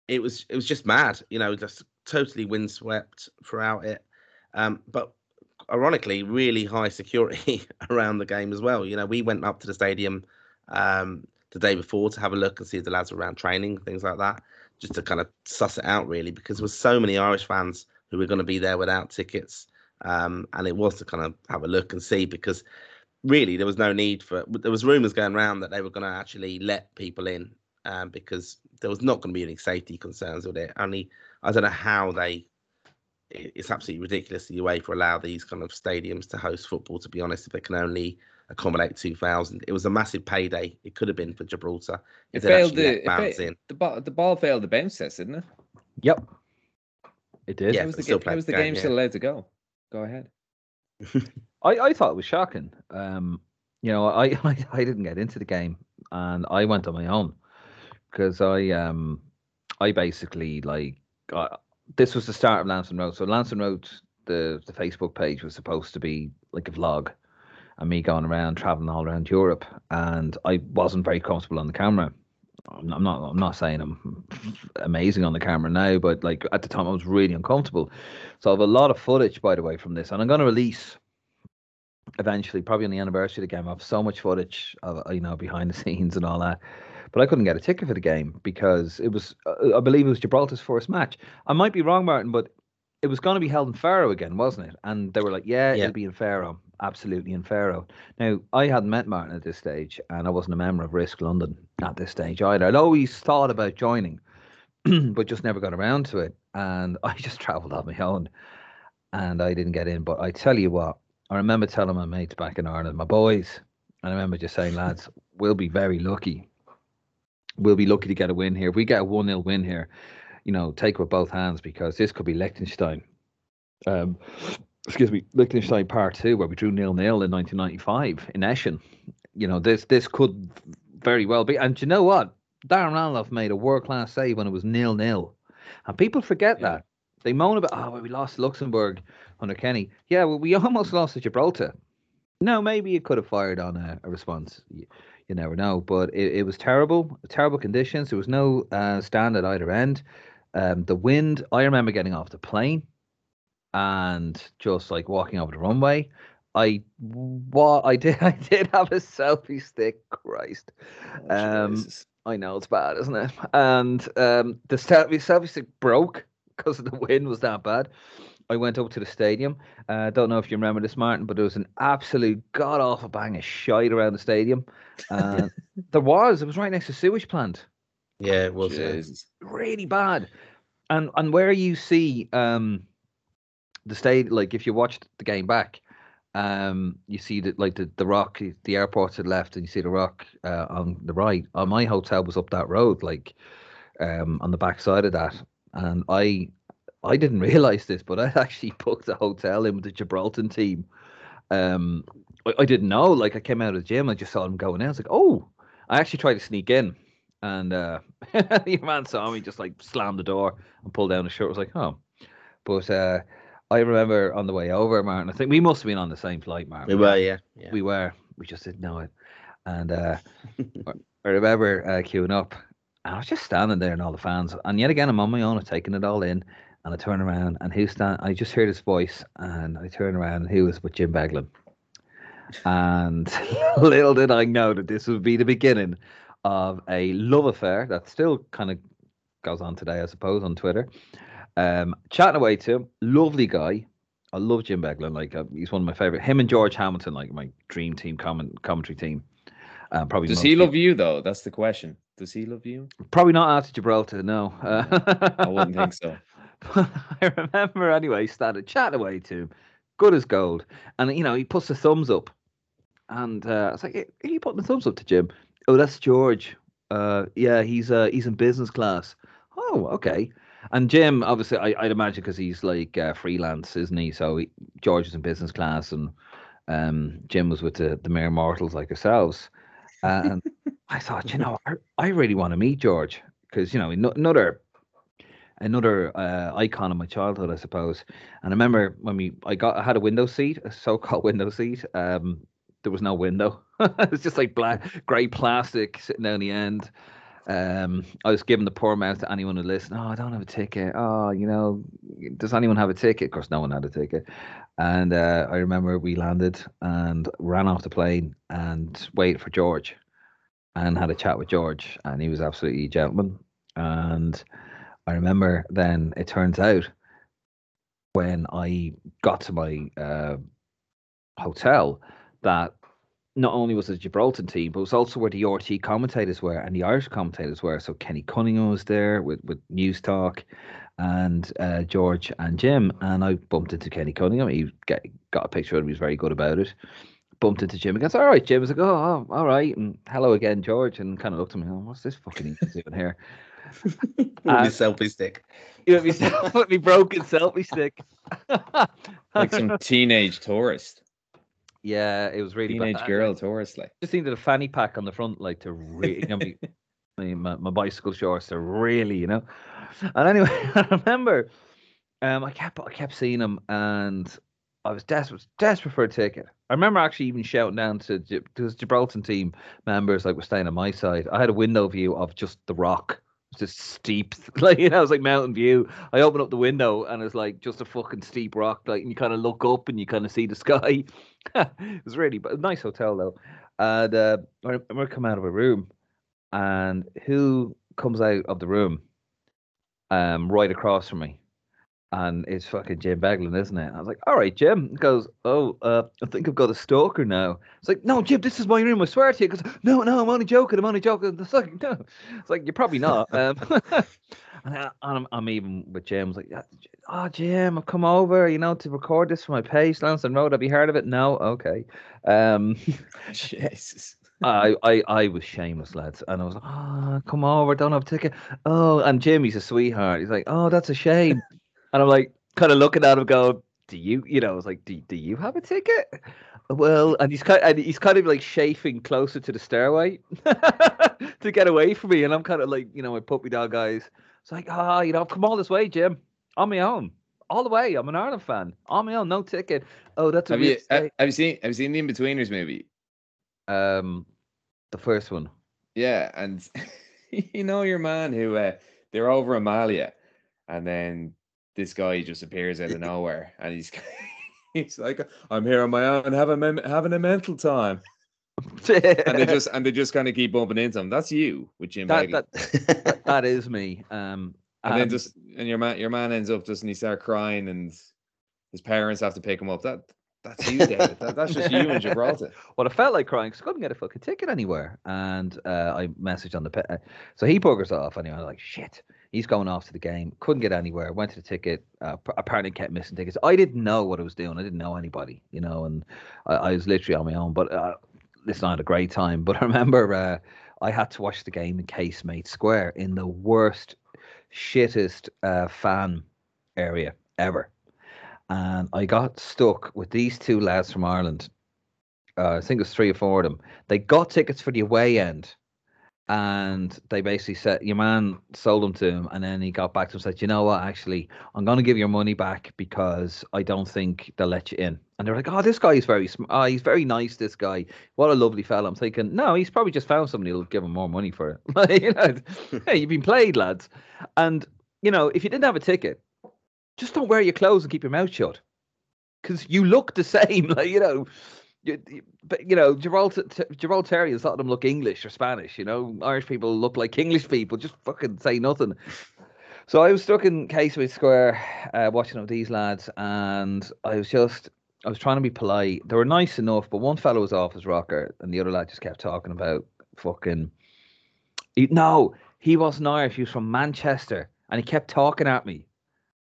it was it was just mad, you know, just totally windswept throughout it. Um, but ironically, really high security around the game as well. You know, we went up to the stadium um, the day before to have a look and see if the lads were around training, things like that, just to kind of suss it out, really, because there was so many Irish fans who were going to be there without tickets um, and it was to kind of have a look and see because really there was no need for there was rumors going around that they were going to actually let people in um, because there was not going to be any safety concerns with it only i don't know how they it's absolutely ridiculous the UEFA allow these kind of stadiums to host football to be honest if they can only accommodate 2000 it was a massive payday it could have been for gibraltar It if they failed the let it fans fa- in the ball the ball failed the bounce test, didn't it? Yep. It did. Yeah, How was the, still ga- played was the the game, game yeah. still allowed to go? Go ahead. I, I thought it was shocking. Um, you know, I, I I didn't get into the game, and I went on my own because I um I basically like got, this was the start of Lansdowne Road. So Lansdowne Road, the the Facebook page was supposed to be like a vlog, and me going around traveling all around Europe, and I wasn't very comfortable on the camera. I'm I'm not. I'm not saying I'm amazing on the camera now, but like at the time, I was really uncomfortable. So I have a lot of footage, by the way, from this, and I'm going to release eventually, probably on the anniversary of the game. I have so much footage, of, you know, behind the scenes and all that. But I couldn't get a ticket for the game because it was, uh, I believe, it was Gibraltar's first match. I might be wrong, Martin, but it was going to be held in Faro again, wasn't it? And they were like, "Yeah, Yeah. it'll be in Faro, absolutely in Faro." Now, I hadn't met Martin at this stage, and I wasn't a member of Risk London at this stage either. I'd always thought about joining, but just never got around to it. And I just travelled on my own, and I didn't get in. But I tell you what, I remember telling my mates back in Ireland, my boys, and I remember just saying, lads, we'll be very lucky. We'll be lucky to get a win here. If we get a 1 0 win here, you know, take it with both hands because this could be Liechtenstein. Um, excuse me, Liechtenstein Part 2, where we drew nil nil in 1995 in Eschen. You know, this this could very well be. And you know what? Darren Randolph made a world class save when it was nil nil. And people forget Yeah. that. They moan about, oh, well, we lost Luxembourg under Kenny. Yeah, well, we almost lost to Gibraltar. No, maybe it could have fired on a, a response. You, you never know. But it, it was terrible, terrible conditions. There was no uh, stand at either end. Um, the wind, I remember getting off the plane and just like walking over the runway. I what I did I did have a selfie stick. Christ, Oh, Um, I know it's bad, isn't it? And um, the selfie selfie stick broke because the wind was that bad. I went up to the stadium. I uh, don't know if you remember this, Martin, but there was an absolute god awful bang of shite around the stadium. Uh, there was. It was right next to sewage plant. yeah it was. Really bad. And and where you see um the state, like if you watched the game back, um, you see that like the, the rock, the airport the left, and you see the rock uh, on the right. Uh, my hotel was up that road, like um, on the back side of that, and I I didn't realize this, but I actually booked a hotel in with the Gibraltar team. Um, I, I didn't know. Like I came out of the gym, I just saw them going in. I was like, oh, I actually tried to sneak in, and uh, your man saw me just like slam the door and pull down the shirt. I was like, oh, but uh, I remember on the way over, Martin. I think we must have been on the same flight, Martin. we were yeah, yeah. We were. We just didn't know it. And uh, I remember uh, queuing up, and I was just standing there and all the fans. And yet again, I'm on my own, I'm taking it all in. And I turn around, and who's stand? I just heard his voice, and I turn around, and he was with Jim Beglin. And little did I know that this would be the beginning of a love affair that still kind of goes on today, I suppose, on Twitter. Um, chatting away to him, lovely guy, I love Jim Beglin. Like uh, he's one of my favorite. Him and George Hamilton, like my dream team comment commentary team. Uh, probably Does he people- love you though? That's the question. Does he love you? Probably not after Gibraltar. No, I wouldn't think so. I remember anyway. Started chatting away to him, good as gold, and you know he puts the thumbs up, and uh, I was like, "Hey, "Are you putting the thumbs up to Jim?" Oh, that's George. Uh, yeah, he's uh, he's in business class. Oh, okay. And Jim, obviously, I, I'd imagine because he's like uh, freelance, isn't he? So he, George is in business class, and um, Jim was with the, the mere mortals like ourselves. And I thought, you know, I, I really want to meet George because you know another another uh, icon of my childhood, I suppose. And I remember when we I got I had a window seat, a so-called window seat. Um, there was no window. it was just like black, grey plastic sitting down the end. Um, I was giving the poor mouth to anyone who listened. Oh, I don't have a ticket. Oh, you know, does anyone have a ticket? Of course, no one had a ticket. And uh, I remember we landed and ran off the plane and waited for George, and had a chat with George, and he was absolutely a gentleman. And I remember then it turns out when I got to my uh, hotel that not only was it a Gibraltar team, but it was also where the RTÉ commentators were and the Irish commentators were. So Kenny Cunningham was there with, with Newstalk and uh, George and Jim. And I bumped into Kenny Cunningham. He get, got a picture of him. He was very good about it. Bumped into Jim and goes, All right, Jim. I was like, Oh, oh all right. And hello again, George. And kind of looked at me, oh, What's this fucking idiot doing here? With Uh, his selfie stick. You let me, let me broken selfie stick. Like some teenage tourist, yeah, it was really teenage bad. girl tourist. Like just needed a fanny pack on the front, like to really, you know, me, my, my, bicycle shorts are really, you know. And anyway, I remember, um, I kept I kept seeing him, and I was desperate desperate for a ticket. I remember actually even shouting down to his Gibraltar team members, like were staying on my side. I had a window view of just the rock. Just steep, like you know, it was like mountain view. I open up the window and it's like just a fucking steep rock, like and you kind of look up and you kind of see the sky. it was really but nice hotel though. And uh, I remember coming out of a room, and who comes out of the room, um, right across from me, and it's fucking Jim Beglin, isn't it? I was like, all right, Jim. He goes, oh, uh, I think I've got a stalker now. It's like, no, Jim, this is my room. I swear to you. He goes, no, no, I'm only joking. I'm only joking. It's like, no. It's like you're probably not. Um, and, I, and I'm, I'm even with Jim. I was like, oh, Jim, I've come over, you know, to record this for my page, Lansdowne Road. Have you heard of it? No, okay. Um, Jesus. I, I I was shameless, lads, and I was like, "Oh, come over, don't have a ticket." Oh, and Jimmy's a sweetheart. He's like, "Oh, that's a shame," and I'm like, kind of looking at him, going, "Do you?" You know, I was like, "Do, do you have a ticket?" Well, and he's kind and he's kind of like chafing closer to the stairway to get away from me, and I'm kind of like, you know, my puppy dog guys. It's like, ah, you know, I've come all this way, Jim, on my own, all the way. I'm an Ireland fan, on my own, no ticket. Oh, that's a Have real you have you seen have you seen the Inbetweeners movie? Um, the first one. Yeah, and you know your man who uh, they're over Amalia, and then this guy just appears out of nowhere, and he's he's like, "I'm here on my own, having a- having a mental time," and they just and they just kind of keep bumping into him. That's you with Jim that, that that is me. Um, and then um, just and your man your man ends up just and he start crying, and his parents have to pick him up. That that's you, David. That, that's just you in Gibraltar. Well, I felt like crying because I couldn't get a fucking ticket anywhere. And uh, I messaged on the pe- uh, so he buggers off anyway. I was like, shit, he's going off to the game. Couldn't get anywhere. Went to the ticket. Uh, apparently kept missing tickets. I didn't know what I was doing. I didn't know anybody, you know, and I, I was literally on my own. But uh, listen, I had a great time. But I remember uh, I had to watch the game in Casemate Square in the worst, shittest uh, fan area ever. And I got stuck with these two lads from Ireland uh, I think it was three or four of them. They got tickets for the away end, and they basically said your man sold them to him, and then he got back to him and said, "You know what? Actually, I'm going to give your money back because I don't think they'll let you in." And they're like, "Oh, this guy is very sm- oh, he's very nice. This guy, what a lovely fella." I'm thinking, no, he's probably just found somebody who'll give him more money for it. You know, hey, you've been played, lads. And you know, if you didn't have a ticket, just don't wear your clothes and keep your mouth shut because you look the same. Like you know, but you know, Gibraltar, Gibraltarians, a lot of them look English or Spanish. You know, Irish people look like English people. Just fucking say nothing. So I was stuck in Casemate Square uh, watching up these lads, and I was just, I was trying to be polite. They were nice enough, but one fellow was off his rocker, and the other lad just kept talking about fucking. He, no, he wasn't Irish. He was from Manchester, and he kept talking at me,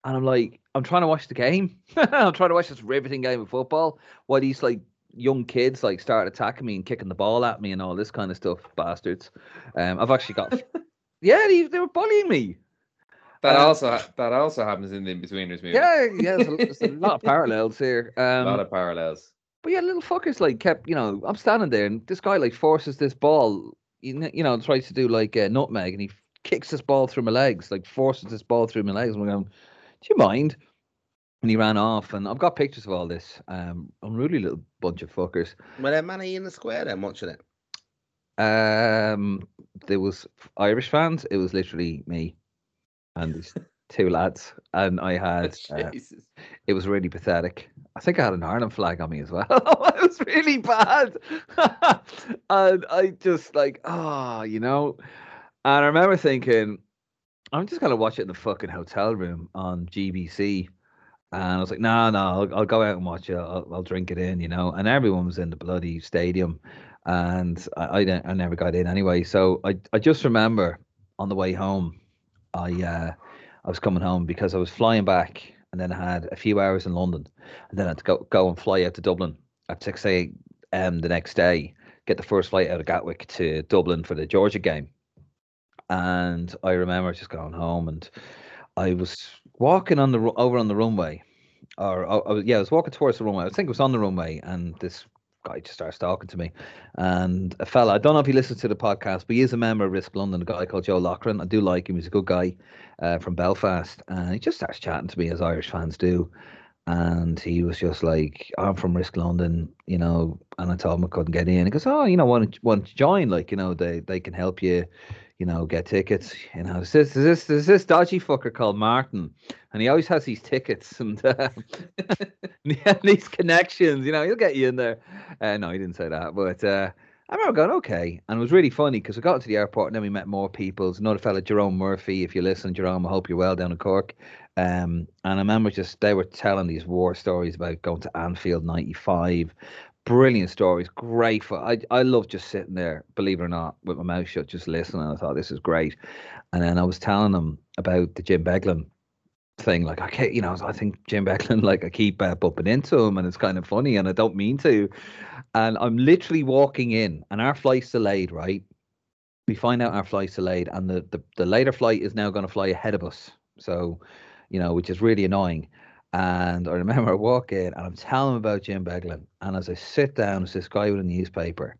and I'm like, I'm trying to watch the game. I'm trying to watch this riveting game of football while these like young kids like start attacking me and kicking the ball at me and all this kind of stuff, bastards. Um, I've actually got, yeah, they, they were bullying me. That Uh, also that also happens in the in-betweeners movie. Yeah, yeah, there's a, there's a lot of parallels here. a Um, lot of parallels. But yeah, little fuckers like kept, you know, I'm standing there and this guy like forces this ball, you know, tries to do like a nutmeg and he kicks this ball through my legs, like forces this ball through my legs. And we're going, do you mind? And he ran off and I've got pictures of all this. Um, unruly little bunch of fuckers. Were there many in the square then watching it? Um, there was Irish fans. It was literally me and these two lads, and I had. Uh, it was really pathetic. I think I had an Ireland flag on me as well. it was really bad, and I just like, ah, you know. And I remember thinking, I'm just gonna watch it in the fucking hotel room on GBC. And I was like, no, no, I'll, I'll go out and watch it. I'll, I'll drink it in, you know. And everyone was in the bloody stadium, and I, I, I never got in anyway. So I, I just remember on the way home, I, uh, I was coming home because I was flying back, and then I had a few hours in London, and then I had to go, go and fly out to Dublin at six a.m. the next day, get the first flight out of Gatwick to Dublin for the Georgia game. And I remember just going home, and I was walking on the over on the runway, or I, I yeah, I was walking towards the runway. I think it was on the runway, and this guy just starts talking to me. And a fella, I don't know if he listens to the podcast, but he is a member of Risk London, a guy called Joe Lochran. I do like him. He's a good guy uh, from Belfast. And he just starts chatting to me as Irish fans do. And he was just like, I'm from Risk London, you know, and I told him I couldn't get in. He goes, Oh, you know, you, why don't you join? Like, you know, they, they can help you, you know, get tickets. You know, is this, is this, is this dodgy fucker called Martin? And he always has these tickets and uh, these connections, you know, he'll get you in there. Uh, no, he didn't say that, but uh, I remember going, okay. And it was really funny because we got to the airport and then we met more people. There's another fella, Jerome Murphy. If you listen, Jerome, I hope you're well down in Cork. Um, and I remember just they were telling these war stories about going to Anfield 95. Brilliant stories, great. For, I, I love just sitting there, believe it or not, with my mouth shut, just listening. I thought this is great. And then I was telling them about the Jim Beglin thing. Like, I can't, you know, I think Jim Beglin, like, I keep uh, bumping into him and it's kind of funny and I don't mean to. And I'm literally walking in and our flight's delayed, right? We find out our flight's delayed and the, the, the later flight is now going to fly ahead of us. So, you know, which is really annoying. And I remember I walk in and I'm telling him about Jim Beglin. And as I sit down, it's this guy with a newspaper.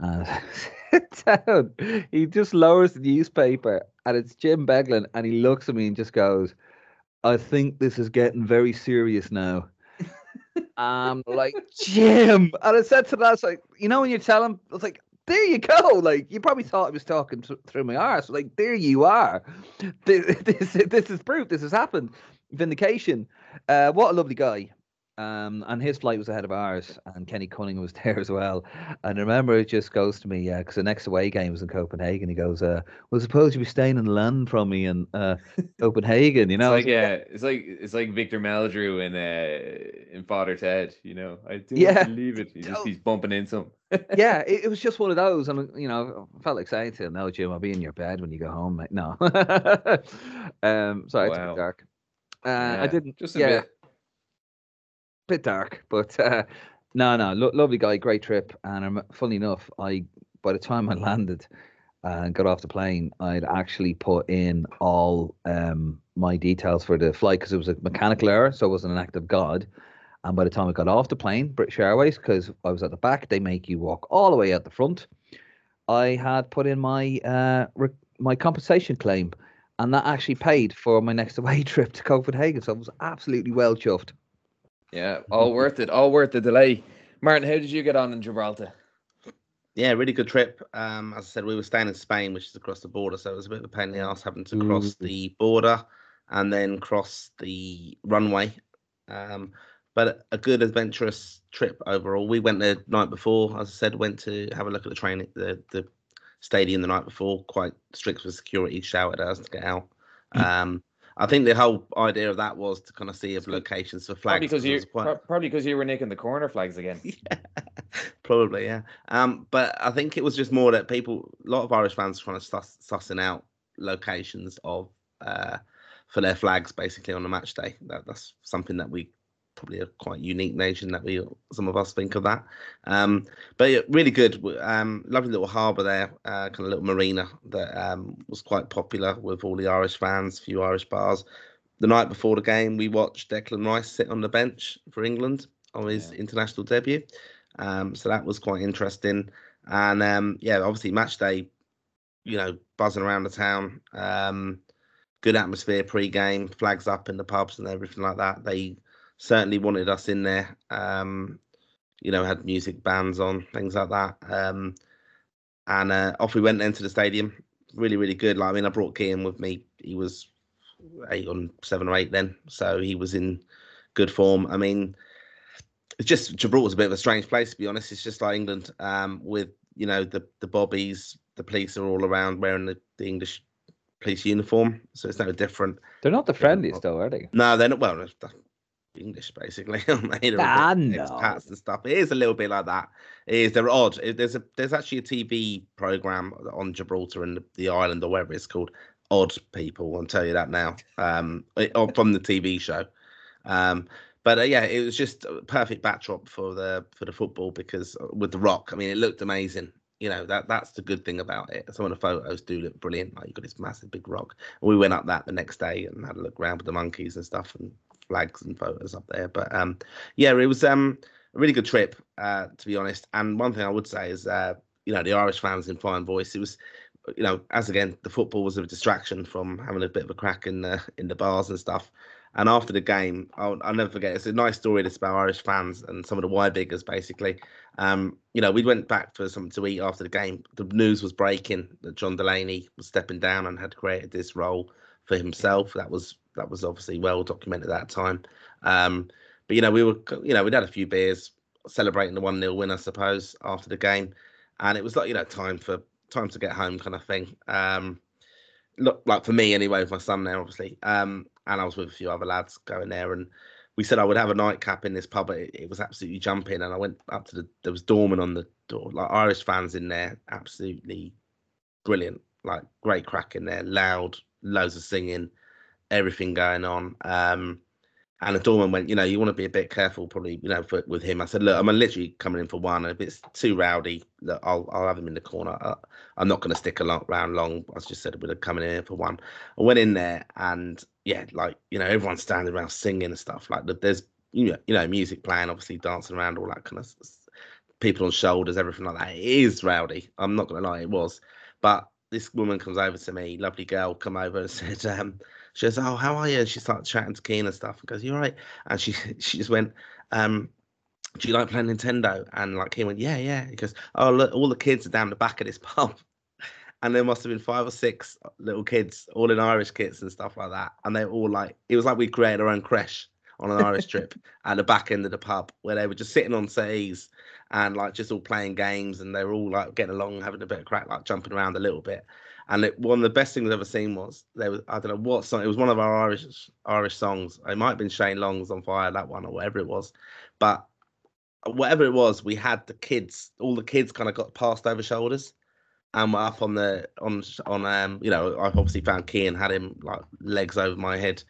And as I sit down, he just lowers the newspaper and it's Jim Beglin. And he looks at me and just goes, I think this is getting very serious now. I'm like, Jim. And I said to lads, like, you know, when you tell him, I was like, there you go. Like, you probably thought I was talking th- through my arse. Like, there you are. This, this, this is proof. This has happened. Vindication. Uh, what a lovely guy. Um, and his flight was ahead of ours, and Kenny Cunningham was there as well. And I remember it just goes to me, yeah, because the next away game was in Copenhagen. He goes, uh, "Well, suppose you be staying in the land from me in uh, Copenhagen, you know?" It's like yeah, it's like it's like Victor Meldrew in uh in Father Ted. You know, I do Yeah. believe it. He just he's bumping into him. yeah, it, it was just one of those, and you know, I felt like saying to him, "No, Jim, I'll be in your bed when you go home, mate." No, um, sorry, it's a Wow. bit dark. Uh, I didn't. just a yeah, bit. bit dark, but uh, no, no, lo- lovely guy, great trip. And um, funny enough, I by the time I landed and got off the plane, I'd actually put in all um, my details for the flight because it was a mechanical error, so it wasn't an act of God. And by the time I got off the plane, British Airways, because I was at the back, they make you walk all the way out the front. I had put in my uh, re- my compensation claim, and that actually paid for my next away trip to Copenhagen. So I was absolutely well chuffed. Yeah, all worth it. All worth the delay. Martin, how did you get on in Gibraltar? Yeah, really good trip. Um, as I said, we were staying in Spain, which is across the border, so it was a bit of a pain in the ass having to cross Ooh. the border and then cross the runway. Um, but a good adventurous trip overall. We went the night before, as I said, went to have a look at the training, the the stadium the night before. Quite strict with security, shouted at us to get out. Um, I think the whole idea of that was to kind of see if locations for flags. Probably because you quite... probably because you were nicking the corner flags again. yeah, probably yeah. Um, but I think it was just more that people, a lot of Irish fans, trying to suss, sussing out locations of uh, for their flags basically on the match day. That, that's something that we probably a quite unique nation that we some of us think of that. Um, but yeah, really good. Um, lovely little harbour there, uh, kind of little marina that um, was quite popular with all the Irish fans. A few Irish bars. The night before the game, we watched Declan Rice sit on the bench for England on his yeah. international debut. Um, so that was quite interesting. And um, yeah, obviously match day, you know, buzzing around the town. Um, good atmosphere pre-game, flags up in the pubs and everything like that. They certainly wanted us in there. Um, you know, had music bands on, things like that. Um, and uh, off we went into the stadium. Really, really good. Like, I mean, I brought Kean with me. He was eight on seven or eight then, so he was in good form. I mean, it's just Gibraltar's a bit of a strange place to be honest. It's just like England, um, with you know the the bobbies, the police are all around wearing the, the English police uniform, so it's no different. They're not the friendliest though, are they? No, they're not. Well, English basically. Made ah, no. Pats and stuff. It is a little bit like that. It is. They're odd. It, there's a there's actually a TV program on Gibraltar and the, the, island or whatever it's called. Odd people. I'll tell you that now. Um, it, from the TV show. Um, but uh, yeah, it was just a perfect backdrop for the for the football because uh, with the rock, I mean, it looked amazing. You know that that's the good thing about it. Some of the photos do look brilliant. Like you got this massive big rock. And we went up that the next day and had a look around with the monkeys and stuff and flags and photos up there. But um, yeah, it was um, a really good trip, uh, to be honest. And one thing I would say is, uh, you know, the Irish fans in fine voice. It was, you know, as again, the football was a distraction from having a bit of a crack in the in the bars and stuff. And after the game, I'll, I'll never forget. It's a nice story. This about Irish fans and some of the Y biggers, basically. Um, you know, we went back for something to eat after the game. The news was breaking that John Delaney was stepping down and had created this role for himself. That was that was obviously well documented at that time. Um, but you know, we were you know we'd had a few beers celebrating the one 0 win, I suppose, after the game, and it was like you know time for time to get home kind of thing. Um, look like for me anyway, with my son there, obviously. Um, and I was with a few other lads going there, and we said I would have a nightcap in this pub. It, it was absolutely jumping, and I went up to the there was doorman on the door, like Irish fans in there, absolutely brilliant, like great crack in there, loud, loads of singing everything going on. Um, and the doorman went, you know, you want to be a bit careful, probably, you know, for, with him. I said, look, I'm literally coming in for one, if it's too rowdy, look, I'll I'll have him in the corner. I, am not going to stick around long. I just said we're coming in for one. I went in there, and yeah, like you know, everyone's standing around singing and stuff. Like there's you know, you know, music playing, obviously dancing around, all that kind of people on shoulders, everything like that. It is rowdy. I'm not going to lie, it was. But this woman comes over to me, lovely girl, come over and said, um, she goes, "Oh, how are you?" And she started chatting to Kean and stuff. And goes, "You are right." And she she just went, um, "Do you like playing Nintendo?" And like Kean went, "Yeah, yeah." He goes, "Oh, look, all the kids are down the back of this pub." And there must have been five or six little kids, all in Irish kits and stuff like that. And they all like, it was like we created our own creche on an Irish trip at the back end of the pub where they were just sitting on settees and like just all playing games and they were all like getting along, having a bit of crack, like jumping around a little bit. And it, one of the best things I've ever seen was there was I don't know what song it was one of our Irish Irish songs. It might have been Shane Long's on fire that one or whatever it was, but whatever it was, we had the kids. All the kids kind of got passed over shoulders, and we're up on the on on um you know I obviously found Kean had him like legs over my head,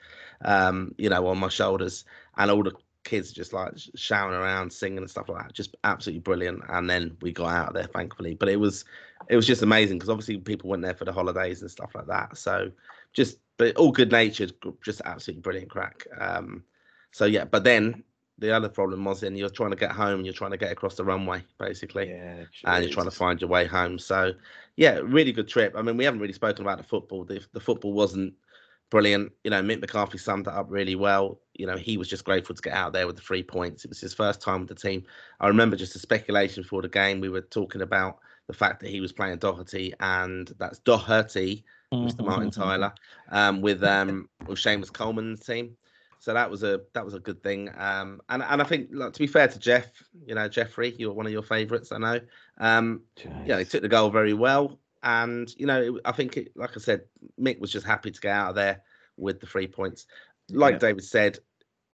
um you know on my shoulders, and all the kids just like shouting around, singing and stuff like that. Just absolutely brilliant. And then we got out of there, thankfully. But it was it was just amazing because obviously people went there for the holidays and stuff like that. So just but all good natured, just absolutely brilliant crack. Um, so yeah, but then the other problem was then you're trying to get home and you're trying to get across the runway basically, yeah, and you're trying to find your way home. So yeah, really good trip. I mean, we haven't really spoken about the football. The, the football wasn't brilliant. You know, Mick McCarthy summed it up really well. You know, he was just grateful to get out there with the three points. It was his first time with the team. I remember just a speculation before the game. We were talking about the fact that he was playing Doherty, and that's Doherty, mm-hmm. Mr. Martin Tyler, um, with um, with Seamus Coleman's team. So that was a that was a good thing. Um, and and I think like, to be fair to Jeff, you know Jeffrey, you're one of your favourites, I know. Um, yeah, he took the goal very well. And you know, I think, it, like I said, Mick was just happy to get out of there with the three points. Like Yeah. David said,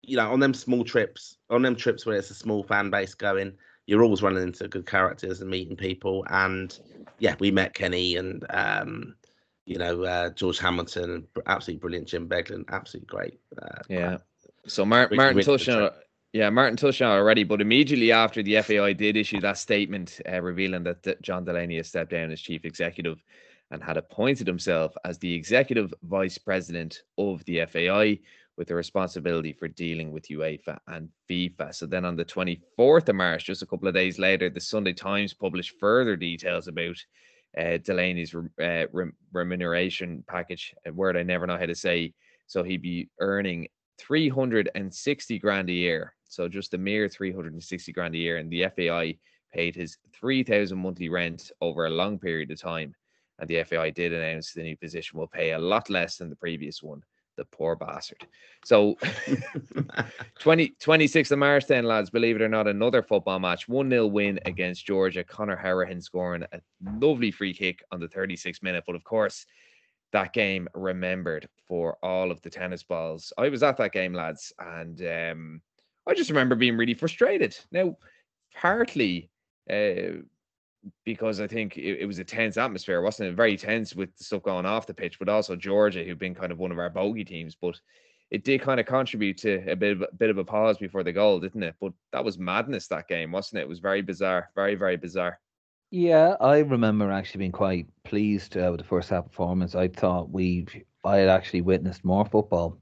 you know, on them small trips, on them trips where it's a small fan base going, you're always running into good characters and meeting people. And yeah, we met Kenny and um, you know uh, George Hamilton absolutely brilliant Jim Beglin, absolutely great. Uh, Yeah. So Mar- Martin really good touched on it. Yeah, Martin touched already, but immediately after the FAI did issue that statement uh, revealing that D- John Delaney has stepped down as chief executive and had appointed himself as the executive vice president of the FAI with the responsibility for dealing with UEFA and FIFA. So then on the 24th of March, just a couple of days later, the Sunday Times published further details about uh, Delaney's re- uh, rem- remuneration package, a word I never know how to say. So he'd be earning 360 grand a year. So just a mere 360 grand a year. And the FAI paid his 3,000 monthly rent over a long period of time. And the FAI did announce the new position will pay a lot less than the previous one. The poor bastard. So 20, 26th of March, then, lads, believe it or not, another football match. 1 0 win against Georgia. Conor Hourihane scoring a lovely free kick on the 36th minute. But of course, that game remembered for all of the tennis balls. I was at that game, lads, and um, I just remember being really frustrated. Now, partly uh, because I think it, it was a tense atmosphere, wasn't it? Very tense with the stuff going off the pitch, but also Georgia, who've been kind of one of our bogey teams. But it did kind of contribute to a bit of a bit of a pause before the goal, didn't it? But that was madness that game, wasn't it? It was very bizarre, very very bizarre. Yeah, I remember actually being quite pleased uh, with the first half performance. I thought we, I had actually witnessed more football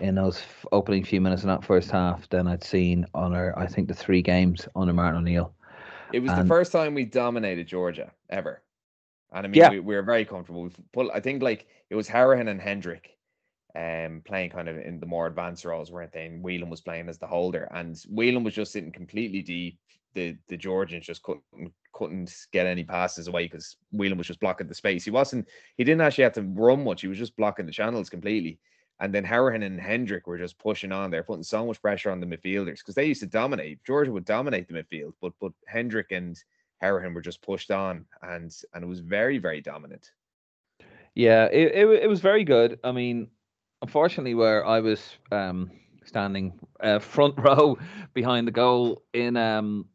in those opening few minutes in that first half than I'd seen on our, I think, the three games under Martin O'Neill. It was the first time we dominated Georgia ever. And I mean, Yeah. we, we were very comfortable. We've put, I think, like it was Hourihane and Hendrick um, playing kind of in the more advanced roles, weren't they? And Whelan was playing as the holder, and Whelan was just sitting completely deep. The the Georgians just couldn't couldn't get any passes away because Whelan was just blocking the space. He wasn't. He didn't actually have to run much. He was just blocking the channels completely. And then Hourihane and Hendrick were just pushing on there, putting so much pressure on the midfielders because they used to dominate. Georgia would dominate the midfield, but but Hendrick and Hourihane were just pushed on, and and it was very very dominant. Yeah, it, it it was very good. I mean, unfortunately, where I was um, standing uh, front row behind the goal in um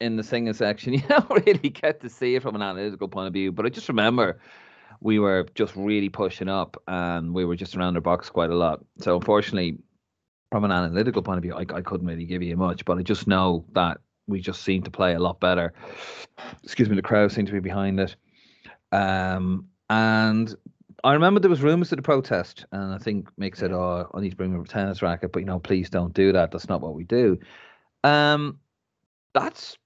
in the singing section, you don't really get to see it from an analytical point of view. But I just remember we were just really pushing up, and we were just around their box quite a lot. So unfortunately, from an analytical point of view, I, I couldn't really give you much. But I just know that we just seemed to play a lot better. Excuse me, the crowd seemed to be behind it. Um, and I remember there was rumors of the protest, and I think Mick said, "Oh, I need to bring my tennis racket," but you know, please don't do that. That's not what we do. Um, that's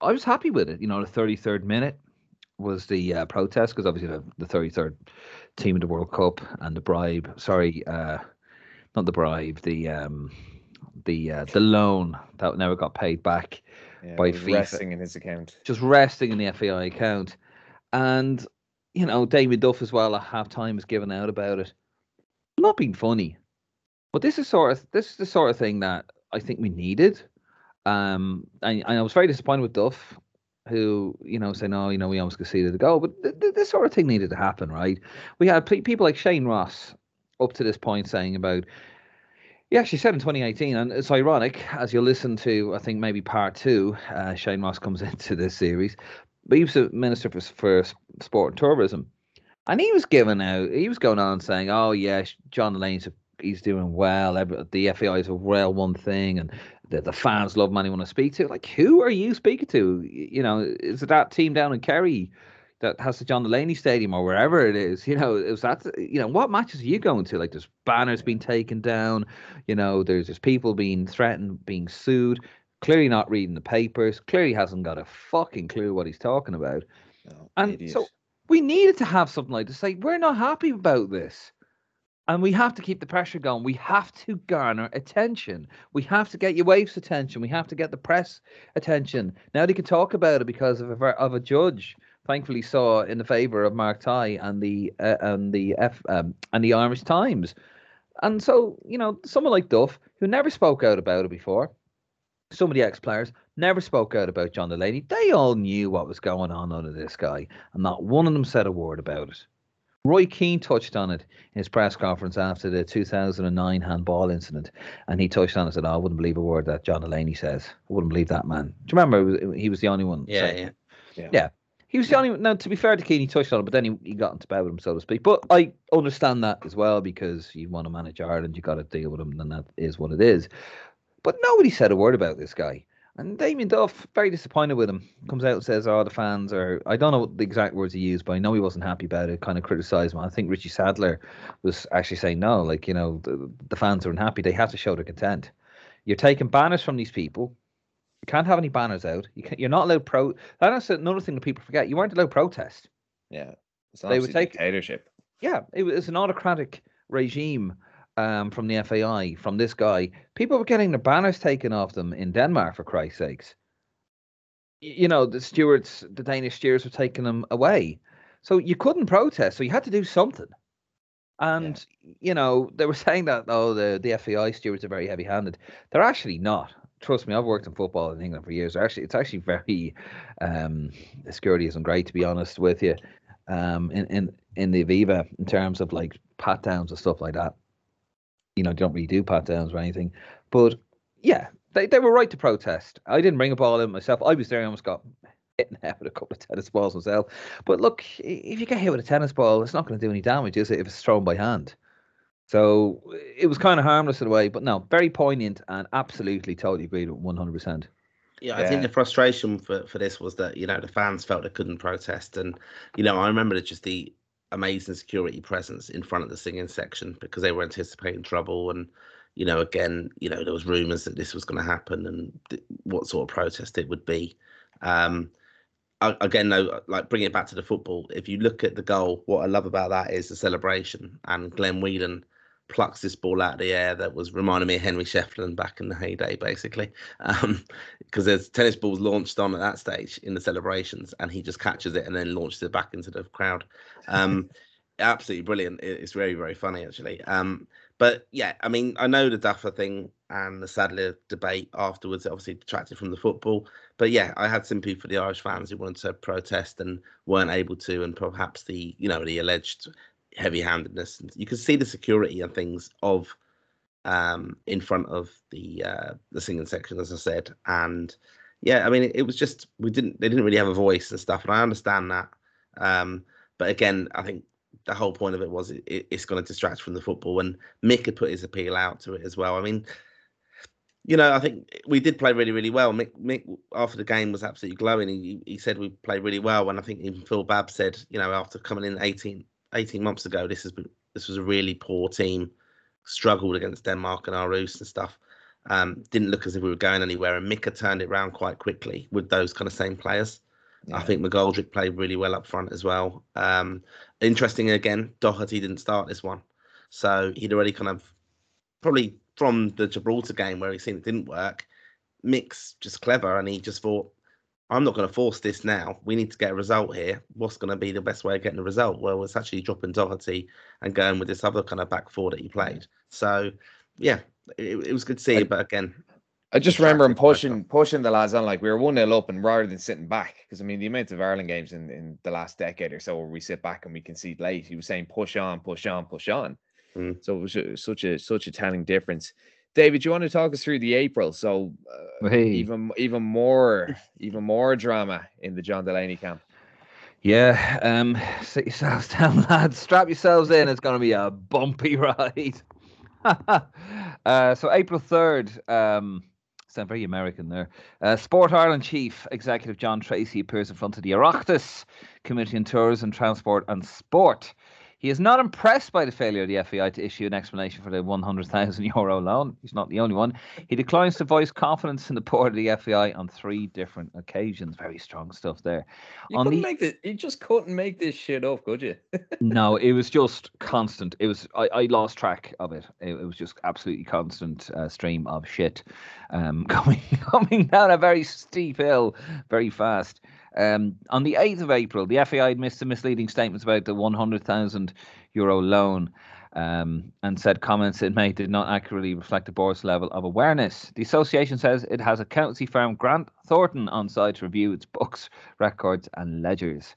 I was happy with it. You know, the thirty third minute was the uh, protest because obviously the, the thirty third team of the World Cup and the bribe. Sorry, uh, not the bribe. The um, the uh, the loan that never got paid back Yeah, By FIFA. resting in his account. just resting in the FAI account. And, you know, Damien Duff as well at half time was given out about it. Not being funny. But this is sort of this is the sort of thing that I think we needed. Um and, and I was very disappointed with Duff, who, you know, say no, you know, we almost conceded the goal. But th- th- this sort of thing needed to happen, right? We had pe- people like Shane Ross up to this point saying about he actually said in 2018, and it's ironic as you listen to, I think maybe part two, uh, Shane Ross comes into this series, but he was the minister for, for sport and tourism, and he was giving out, he was going on saying, "Oh yeah, John Lane's he's doing well. The FAI is a real one thing, and the, the fans love him. want to speak to, like who are you speaking to? You know, is it that team down in Kerry?" That has the John Delaney Stadium or wherever it is, you know, is that you know what matches are you going to? Like, there's banners being taken down, you know, there's there's people being threatened, being sued. Clearly not reading the papers. Clearly hasn't got a fucking clue what he's talking about. No, And idiot. so we needed to have something like this. Like we're not happy about this, and we have to keep the pressure going. We have to garner attention. We have to get UEFA's attention. We have to get the press attention. Now they can talk about it because of a of a judge. Thankfully, saw in the favour of Mark Tighe and the uh, and the F um, and the Irish Times. And so, you know, someone like Duff, who never spoke out about it before, some of the ex players never spoke out about John Delaney. They all knew what was going on under this guy, and not one of them said a word about it. Roy Keane touched on it in his press conference after the 2009 handball incident, and he touched on it and said, oh, "I wouldn't believe a word that John Delaney says. I wouldn't believe that man." Do you remember he was the only one? Yeah, yeah, yeah, yeah. He was the only. Now, to be fair to Keane, he touched on it, but then he, he got into bed with him, so to speak. But I understand that as well because you want to manage Ireland, you got to deal with him, and that is what it is. But nobody said a word about this guy. And Damien Duff, very disappointed with him, comes out and says, "Oh, the fans are." I don't know what the exact words he used, but I know he wasn't happy about it. Kind of criticised him. I think Richie Sadlier was actually saying, "No, like you know, the, the fans are unhappy. They have to show their content. You're taking banners from these people. You can't have any banners out. You you're not allowed pro. That's another thing that people forget. You weren't allowed protest. Yeah, they would take dictatorship. Yeah, it was an autocratic regime um, from the FAI, from this guy, people were getting the banners taken off them in Denmark, for Christ's sakes. You know, the stewards, the Danish stewards were taking them away. So you couldn't protest, so you had to do something. And, yeah. you know, they were saying that, oh, the, the FAI stewards are very heavy handed. They're actually not. Trust me, I've worked in football in England for years. They're actually, it's actually very, um, the security isn't great, to be honest with you, um, in, in, in the Aviva, in terms of like pat downs and stuff like that you know, don't really do pat downs or anything. But yeah, they, they were right to protest. I didn't bring a ball in myself. I was there. I almost got hit in the head with a couple of tennis balls myself. But look, if you get hit with a tennis ball, it's not going to do any damage, is it? If it's thrown by hand. So it was kind of harmless in a way, but no, very poignant and absolutely totally agreed with one hundred percent. Yeah, I think the frustration for, for this was that you know the fans felt they couldn't protest, and you know I remember just the amazing security presence in front of the singing section because they were anticipating trouble and you know again you know there was rumors that this was going to happen and th- what sort of protest it would be. Um I, again though like bring it back to the football. If you look at the goal what i love about that is the celebration and glenn whelan plucks this ball out of the air that was reminding me of Henry Shefflin back in the heyday, basically. Because um, there's tennis balls launched on at that stage in the celebrations, and he just catches it and then launches it back into the crowd. Um, absolutely brilliant. It's very, very funny, actually. Um, but yeah, I mean, I know the Duffer thing and the Sadlier debate afterwards obviously detracted from the football. But yeah, I had sympathy for the Irish fans who wanted to protest and weren't able to, and perhaps the you know the alleged heavy-handedness. You can see the security and things of um, in front of the uh, the singing section, as I said, and yeah, I mean, it, it, was just we didn't they didn't really have a voice and stuff, and I understand that. Um, but again, I think the whole point of it was it, it's going to distract from the football, and Mick had put his appeal out to it as well. I mean. You know, I think we did play really, really well. Mick, Mick after the game was absolutely glowing. He, he said we played really well, and I think even Phil Babb said, you know, after coming in 18, 18 months ago, this has been this was a really poor team, struggled against Denmark and Aarhus and stuff. Um, didn't look as if we were going anywhere, and Mika turned it around quite quickly with those kind of same players. Yeah. I think McGoldrick played really well up front as well. Um, interesting again, Doherty didn't start this one, so he'd already kind of probably from the Gibraltar game where he seen it didn't work. Mick's just clever, and he just thought I'm not going to force this now. We need to get a result here. What's going to be the best way of getting a result? Well, it's actually dropping Doherty and going with this other kind of back four that he played. So, yeah, it, it was good to see. I, but again, I just remember him pushing pushing the lads on like we were one 0 up, and rather than sitting back, because I mean the amount of Ireland games in, in the last decade or so where we sit back and we concede late, he was saying push on, push on, push on. Mm. So it was such a such a telling difference. David, you want to talk us through the April? So uh, hey. even even more even more drama in the John Delaney camp. Yeah, um, sit yourselves down, lads. Strap yourselves in. It's going to be a bumpy ride. uh, so April third. Um, sound very American there. Uh, Sport Ireland Chief Executive John Treacy appears in front of the Oireachtas Committee on Tourism, Transport and Sport. He is not impressed by the failure of the FAI to issue an explanation for the 100,000 euro loan. He's not the only one. He declines to voice confidence in the board of the FAI on three different occasions. Very strong stuff there. You on couldn't the, make this, you just couldn't make this shit up, could you? no, it was just constant. It was I, I lost track of it. it. it was just absolutely constant uh, stream of shit um, coming coming down a very steep hill very fast. Um, on the 8th of April, the FAI admits some misleading statements about the 100,000 euro loan um, and said comments it made did not accurately reflect the board's level of awareness. The association says it has accountancy firm Grant Thornton on site to review its books, records, and ledgers.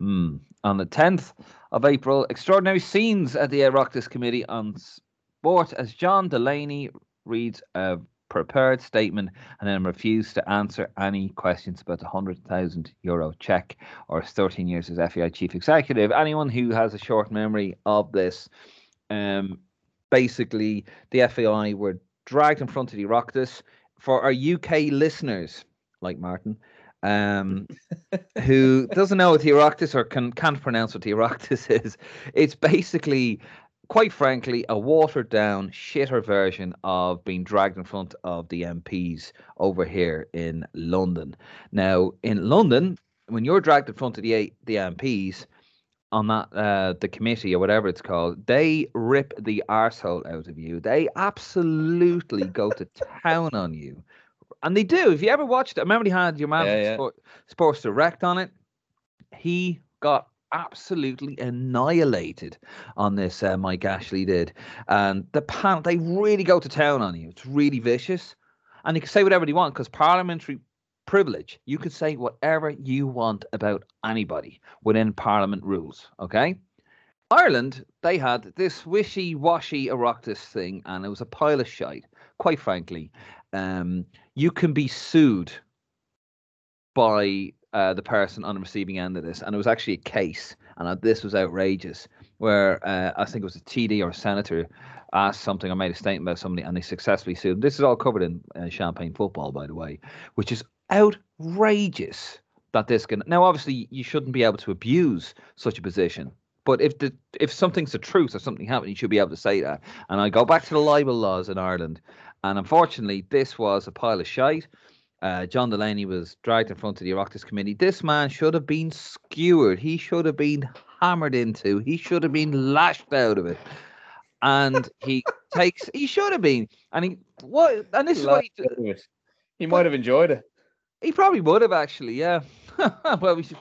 Mm. On the 10th of April, extraordinary scenes at the Oireachtas Committee on Sport as John Delaney reads a prepared statement and then refused to answer any questions about the 100,000 euro check or 13 years as FAI chief executive. Anyone who has a short memory of this, um, basically, the FAI were dragged in front of the Oireachtas. For our UK listeners, like Martin, um, who doesn't know what the Oireachtas or can, can't pronounce what the Oireachtas is, it's basically quite frankly, a watered down, shitter version of being dragged in front of the MPs over here in London. Now, in London, when you're dragged in front of the the MPs on that uh, the committee or whatever it's called, they rip the arsehole out of you. They absolutely go to town on you. And they do. If you ever watched it, I remember he had your man Yeah, yeah. Sport, Sports Direct on it. He got absolutely annihilated on this. Uh, Mike Ashley did, and the panel they really go to town on you. It's really vicious, and you can say whatever you want because parliamentary privilege. You can say whatever you want about anybody within Parliament rules. Okay. Ireland, they had this wishy-washy Oireachtas thing, and it was a pile of shite. Quite frankly, um, you can be sued by uh, the person on the receiving end of this, and it was actually a case, and uh, this was outrageous, where uh, I think it was a TD or a senator asked something or made a statement about somebody, and they successfully sued. This is all covered in uh, Champagne football, by the way, which is outrageous that this can. Now, obviously, you shouldn't be able to abuse such a position. But if the if something's the truth or something happened, you should be able to say that. And I go back to the libel laws in Ireland, and unfortunately, this was a pile of shite. Uh, John Delaney was dragged in front of the Oireachtas committee. This man should have been skewered. He should have been hammered into. He should have been lashed out of it. And he takes. He should have been. And he what? And this is what he, He might have enjoyed it. he probably would have actually. Yeah. well, we should,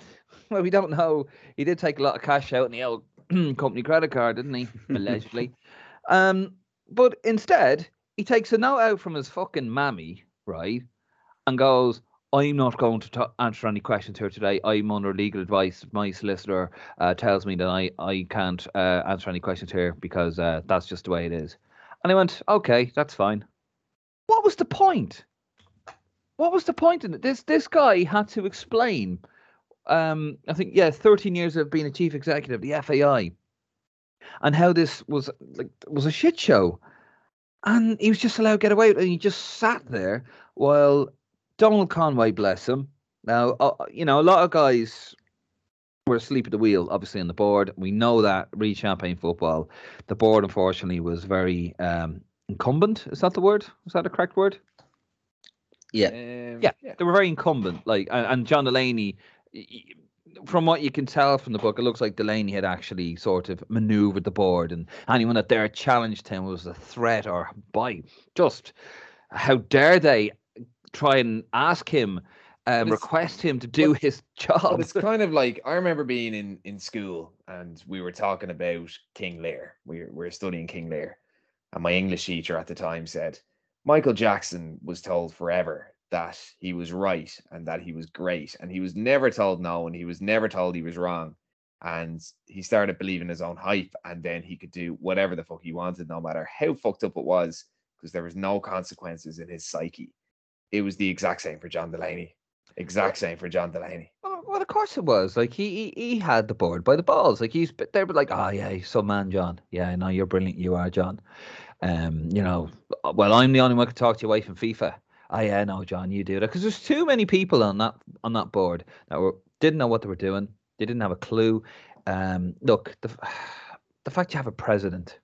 well we don't know. He did take a lot of cash out in the old company credit card, didn't he? Allegedly. um, but instead, he takes a note out from his fucking mammy, right? And goes, I'm not going to ta- answer any questions here today. I'm under legal advice. My solicitor uh, tells me that I, I can't uh, answer any questions here because uh, that's just the way it is. And I went, okay, that's fine. What was the point? What was the point in it? This this guy had to explain. Um, I think yeah, 13 years of being a chief executive, the FAI, and how this was like was a shit show. And he was just allowed to get away. And he just sat there while Donal Conway, bless him. Now, uh, you know, a lot of guys were asleep at the wheel, obviously, on the board. We know that, read Champagne football. The board, unfortunately, was very um, incumbent. Is that the word? Is that a correct word? Yeah. Um, Yeah, they were very incumbent. Like, and, and John Delaney, from what you can tell from the book, it looks like Delaney had actually sort of maneuvered the board, and anyone that dare challenged him was a threat or by just how dare they try and ask him, um, request him to do but- his job. it's kind of like I remember being in in school and we were talking about King Lear. We were, we were studying King Lear, and my English teacher at the time said Michael Jackson was told forever that he was right and that he was great, and he was never told no, and he was never told he was wrong. And he started believing his own hype, and then he could do whatever the fuck he wanted, no matter how fucked up it was, because there was no consequences in his psyche. It was the exact same for John Delaney. Exact same for John Delaney. Well, of course it was. Like he, he he had the board by the balls. Like he's they were like, oh yeah, some man, John. Yeah, I know you're brilliant. You are, John. Um, you know, "Uh, well, I'm the only one who can talk to your wife in FIFA. Oh yeah, no, John, you do that because there's too many people on that on that board that were didn't know what they were doing. They didn't have a clue. Um, look, the the fact you have a president,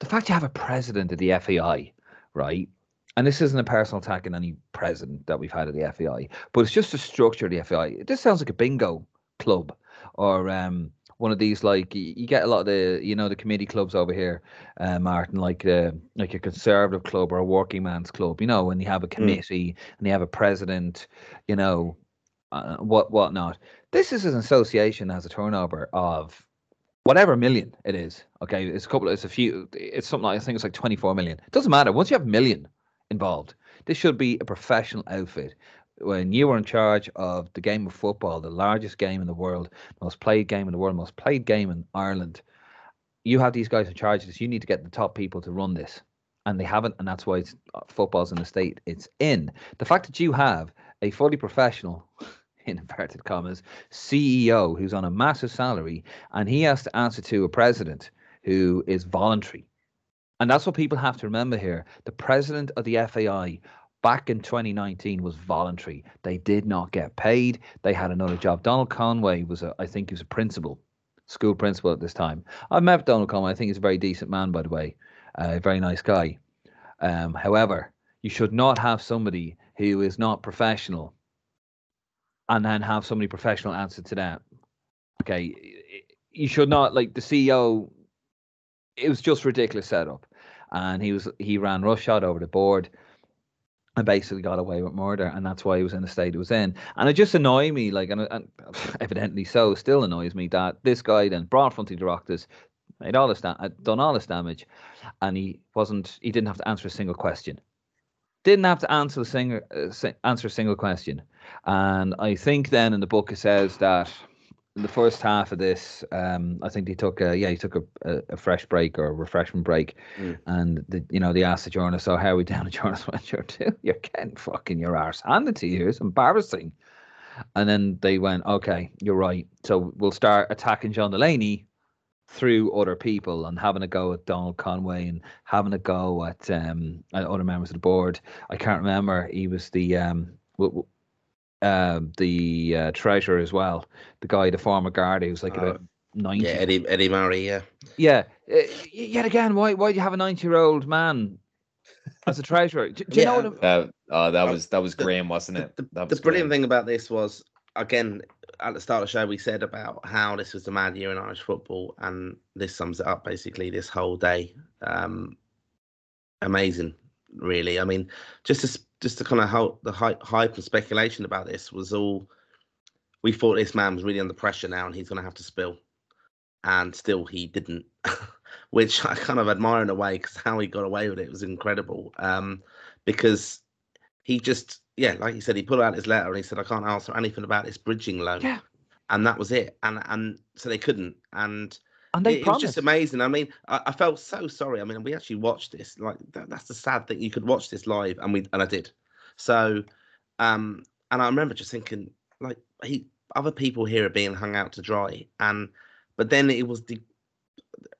the fact you have a president of the FAI, right? And this isn't a personal attack on any president that we've had at the FAI, but it's just the structure of the FAI. This sounds like a bingo club or um, one of these like you get a lot of the you know the committee clubs over here, uh, Martin, like uh, like a conservative club or a working man's club. You know, when you have a committee and you have a president, you know, uh, what what not. This is an association that has a turnover of whatever million it is. Okay, it's a couple. It's a few. It's something like, I think it's like twenty four million. It doesn't matter once you have a million involved. This should be a professional outfit. when you were in charge of the game of football, the largest game in the world, most played game in the world, most played game in Ireland, you have these guys in charge of this. You need to get the top people to run this, and they haven't, and that's why uh, football's in the state it's in. The fact that you have a fully professional, in inverted commas, CEO who's on a massive salary, and he has to answer to a president who is voluntary. And that's what people have to remember here. The president of the FAI back in 2019 was voluntary. They did not get paid. They had another job. Donal Conway was, a, I think, he was a principal, school principal at this time. I've met Donal Conway. I think he's a very decent man, by the way, uh, a very nice guy. Um, however, you should not have somebody who is not professional and then have somebody professional answer to that. Okay, you should not like the CEO. It was just ridiculous setup, and he was he ran roughshod over the board and basically got away with murder, and that's why he was in the state he was in. And it just annoyed me, like, and, and evidently so, still annoys me that this guy then brought in front of made all this da- uh, done all this damage, and he wasn't, he didn't have to answer a single question. Didn't have to answer a single uh, answer a single question, and I think then in the book it says that in the first half of this, um, I think he took a yeah he took a, a, a fresh break or a refreshment break, mm. and the, you know they asked the journalist, "So how are we down?" The journalist went, "You're too, you're getting fucking your arse handed to you. It's embarrassing." And then they went, "Okay, you're right. So we'll start attacking John Delaney through other people and having a go at Donal Conway and having a go at um at other members of the board. I can't remember. He was the um." W- uh, the uh, treasurer as well, the guy, the former guard, who's like uh, about ninety. Yeah, Eddie Eddie Murray. Yeah. Yeah. Uh, yet again, why why do you have a ninety-year-old man as a treasurer? Do, do you yeah. know what? That, uh, that was that was Graham, wasn't it? The, the, the brilliant thing about this was again at the start of the show we said about how this was the mad year in Irish football, and this sums it up basically. This whole day, um, amazing, really. I mean, just to just to kind of help the hype, hype and speculation about this was all we thought this man was really under pressure now and he's going to have to spill. And still he didn't which i kind of admire in a way because how he got away with it was incredible um, because he just yeah like he said he put out his letter and he said i can't answer anything about this bridging loan. Yeah. and that was it. And and so they couldn't. And and they it, it was just amazing. I mean, I, I, felt so sorry. I mean, we actually watched this. Like that, that's the sad thing. You could watch this live, and we and I did. So, um, and I remember just thinking, like, he other people here are being hung out to dry, and but then it was the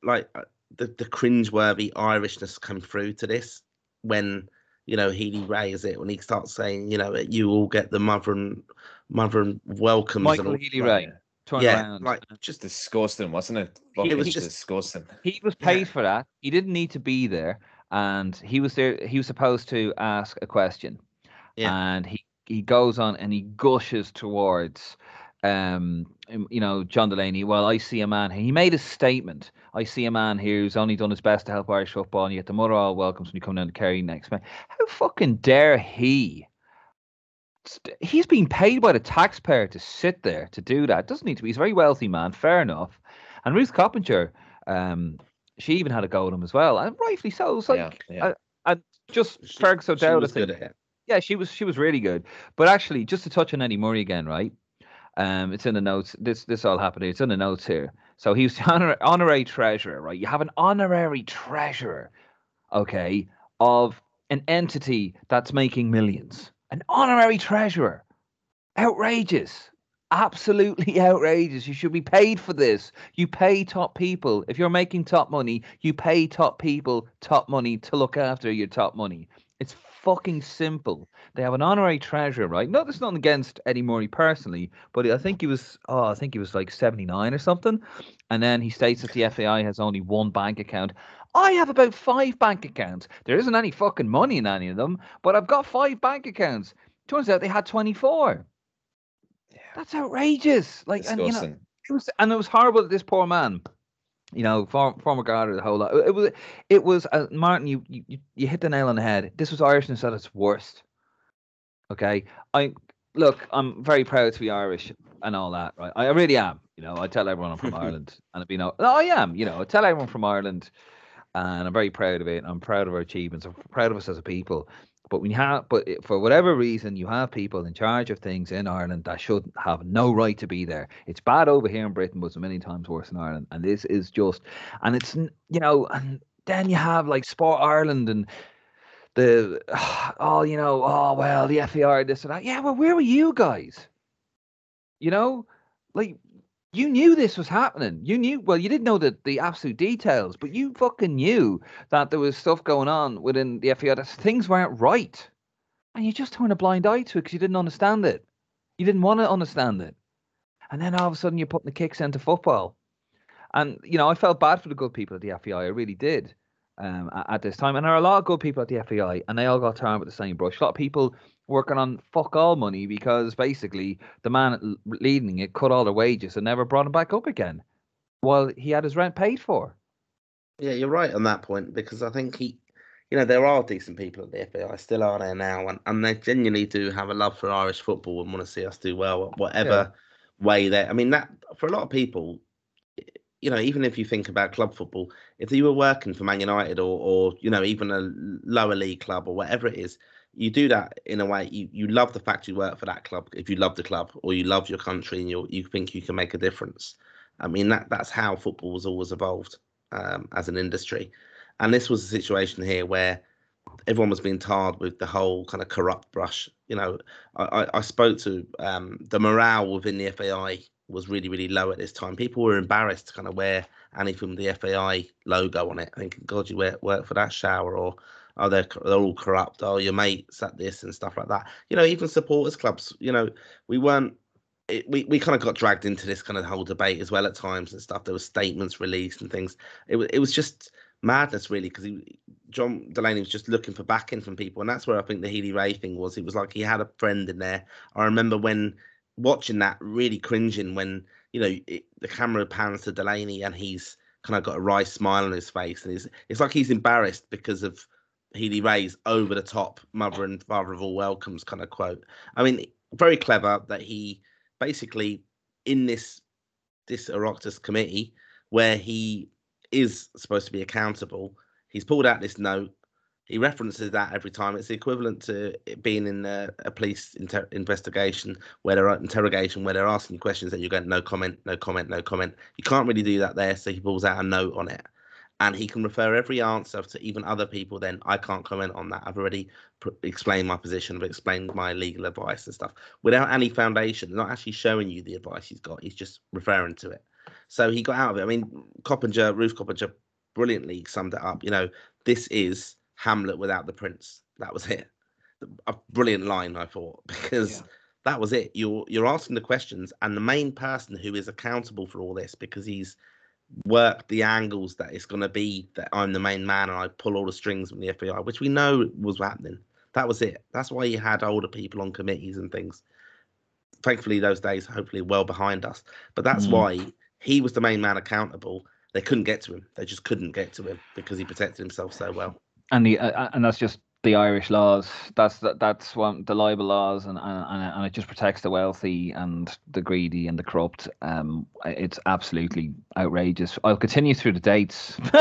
like uh, the the cringeworthy Irishness come through to this when you know Healy-Rae is it when he starts saying, you know, you all get the mother and mother and welcomes. Michael and Healy-Rae turn yeah, around. Like just disgusting, wasn't it? it was just disgusting. He was paid yeah. for that. He didn't need to be there, and he was there. He was supposed to ask a question, yeah. and he he goes on and he gushes towards um, you know, John Delaney, well, I see a man. He made a statement. I see a man here who's only done his best to help Irish football, and yet the mother all welcomes when you come down to Kerry next man. How fucking dare he he's being paid by the taxpayer to sit there to do that. Doesn't need to be. He's a very wealthy man, fair enough. And Ruth Coppinger, um, she even had a go at him as well, and rightfully so. It's like, yeah, yeah. and just she, Fergus O'Dowd, I think. Yeah, she was she was really good. But actually, just to touch on Eddie Murray again, right? Um, it's in the notes. This this all happened. Here. It's in the notes here. So he was honor, honorary treasurer, right? You have an honorary treasurer, okay, of an entity that's making millions an honorary treasurer. Outrageous. Absolutely outrageous. You should be paid for this. You pay top people. If you're making top money, you pay top people top money to look after your top money. It's fucking simple. They have an honorary treasurer, right? No, there's nothing against Eddie Murray personally, but I think he was, oh, I think he was like 79 or something. And then he states that the FAI has only one bank account. I have about five bank accounts. There isn't any fucking money in any of them, but I've got five bank accounts. Turns out they had 24. Yeah. That's outrageous. Like, and, you know, it was, and it was horrible that this poor man, you know, former, former guard, the whole lot. It was, it was, uh, Martin, you, you, you hit the nail on the head. This was Irishness at its worst. Okay. I, look, I'm very proud to be Irish and all that, right? I really am. You know, I tell everyone I'm from Ireland, and I've been, no, I am. You know, I tell everyone from Ireland and I'm very proud of it. I'm proud of our achievements. I'm proud of us as a people. But when you have, but for whatever reason, you have people in charge of things in Ireland that should have no right to be there. It's bad over here in Britain, but it's many times worse in Ireland. And this is just, and it's you know, and then you have like Sport Ireland and the, oh, you know, oh well, the FAI this and that. Yeah, well, where were you guys? You know, like you knew this was happening. You knew well, you didn't know the, the absolute details, but you fucking knew that there was stuff going on within the FAI that things weren't right. And you just turned a blind eye to it because you didn't understand it. You didn't want to understand it. And then all of a sudden you're putting the kicks into football. And, you know, I felt bad for the good people at the FAI. I really did um, at, this time. And there are a lot of good people at the FAI, and they all got turned with the same brush. A lot of people working on fuck all money because basically the man leading it cut all their wages and never brought him back up again while he had his rent paid for. Yeah, you're right on that point because I think he, you know, there are decent people at the FAI, still are there now, and, and they genuinely do have a love for Irish football and want to see us do well, whatever yeah. way they. I mean, that for a lot of people, you know, even if you think about club football, if you were working for Man United or, or you know, even a lower league club or whatever it is, you do that in a way you, you love the fact you work for that club if you love the club or you love your country and you you think you can make a difference. I mean that that's how football was always evolved um, as an industry. And this was a situation here where everyone was being tarred with the whole kind of corrupt brush. You know i i spoke to um, the morale within the fai was really really low at this time. People were embarrassed to kind of wear anything with the fai logo on it thinking god you work for that shower or oh they're they're all corrupt oh your mates at this and stuff like that. You know even supporters clubs you know we weren't it, we, we kind of got dragged into this kind of whole debate as well at times and stuff. There were statements released and things. It, was it was just madness really because John Delaney was just looking for backing from people and that's where I think the Healy-Rae thing was. It was like he had a friend in there. I remember when watching that really cringing when you know it, the camera pans to Delaney and he's kind of got a wry smile on his face and it's it's like he's embarrassed because of Healy-Rae's over the top mother and father of all welcomes kind of quote. I mean, very clever that he basically in this this Oireachtas committee where he is supposed to be accountable, he's pulled out this note. He references that every time. It's the equivalent to being in a, a police inter- investigation where they're interrogation where they're asking questions that you're going no comment, no comment, no comment. You can't really do that there, so he pulls out a note on it. And he can refer every answer to even other people then i can't comment on that. I've already pr- explained my position. I've explained my legal advice and stuff without any foundation not actually showing you the advice he's got. He's just referring to it. So he got out of it. I mean coppinger ruth coppinger brilliantly summed it up. You know this is hamlet without the prince that was it a brilliant line i thought because yeah. that was it you're you're asking the questions and the main person who is accountable for all this because he's worked the angles that it's going to be that I'm the main man and I pull all the strings from the FBI, which we know was happening. That was it. That's why you had older people on committees and things. Thankfully, those days hopefully well behind us. But that's mm. why he was the main man accountable. They couldn't get to him. They just couldn't get to him because he protected himself so well. And the uh, and that's just the Irish laws. That's that, that's one the libel laws, and, and and it just protects the wealthy and the greedy and the corrupt. Um, it's absolutely outrageous. I'll continue through the dates.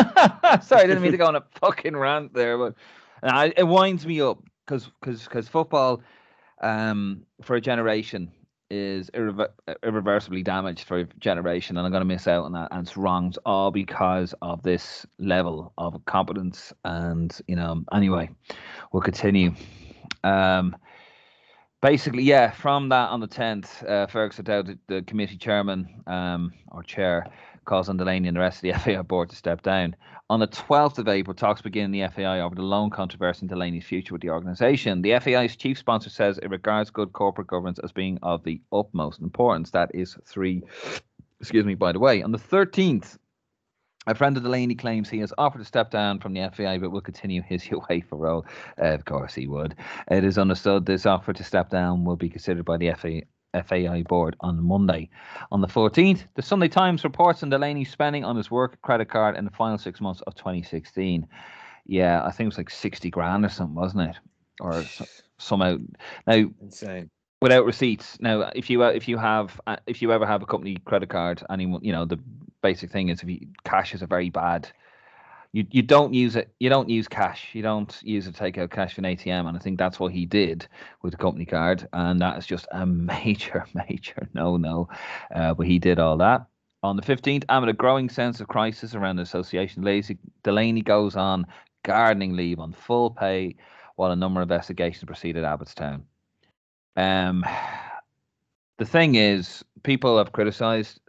Sorry, I didn't mean to go on a fucking rant there, but I, it winds me up because because because football, um, for a generation is irre- irreversibly damaged for a generation, and I'm going to miss out on that. And it's wronged all because of this level of competence. And you know, anyway, we'll continue. Um, basically, yeah, from that on the 10th, uh, Fergus O'Dowd, the, committee chairman um, or chair, on Delaney and the rest of the FAI board to step down. On the 12th of April, talks begin in the FAI over the loan controversy and Delaney's future with the organisation. The FAI's chief sponsor says it regards good corporate governance as being of the utmost importance. That is three, excuse me, by the way. On the 13th, a friend of Delaney claims he has offered to step down from the FAI but will continue his UEFA role. Uh, of course, he would. It is understood this offer to step down will be considered by the FAI FAI board on Monday. On the 14th, the Sunday Times reports on Delaney's spending on his work credit card in the final six months of 2016. Yeah, I think it was like 60 grand or something, wasn't it? Or somehow. Now, insane. Without receipts. Now, if you if you have uh, if you ever have a company credit card, anyone you know the basic thing is if you cash is a very bad You you don't use it. You don't use cash. You don't use it to take out cash from an ATM, and I think that's what he did with the company card, and that is just a major, major no no. Uh, but he did all that. On the 15th, amid a growing sense of crisis around the association, Lazy Delaney goes on gardening leave on full pay while a number of investigations proceed at Abbottstown. Um, the thing is, people have criticised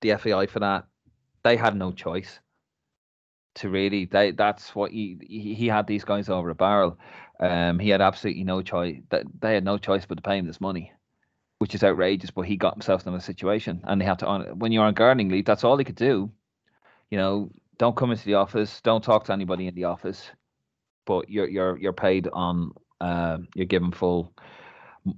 the FAI for that. They had no choice to really. They that's what he he had these guys over a barrel. Um, he had absolutely no choice. That they had no choice but to pay him this money, which is outrageous. But he got himself in a situation, and they have to. When you're on gardening leave, that's all he could do. You know, don't come into the office. Don't talk to anybody in the office. But you're you're you're paid on. Uh, you're given full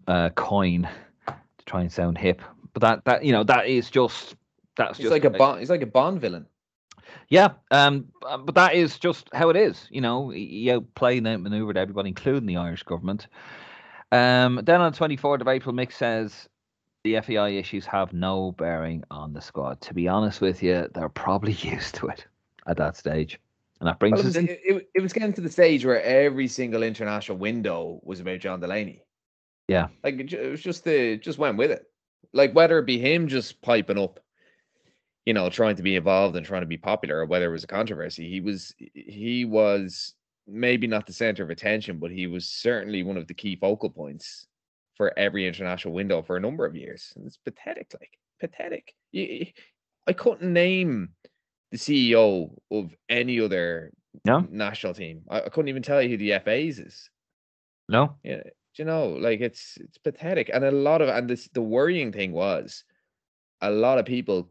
uh, coin to try and sound hip. But that that you know that is just that's He's just like a bond. He's like a Bond villain. Yeah, um, uh, but that is just how it is. You know, you play and outmaneuvered everybody, including the Irish government. Um, then on the 24th of April, Mick says the FAI issues have no bearing on the squad. To be honest with you, they're probably used to it at that stage. And that brings Well, it, us was, in. it, it- was getting to the stage where every single international window was about John Delaney. Yeah. like it, it was just the just went with it. Like whether it be him just piping up, you know, trying to be involved and trying to be popular, or whether it was a controversy, he was he was maybe not the center of attention, but he was certainly one of the key focal points for every international window for a number of years. And it's pathetic, like pathetic. I couldn't name the CEO of any other No. national team. I, I couldn't even tell you who the FAs is. No? Yeah, do you know, like it's it's pathetic, and a lot of and this the worrying thing was, a lot of people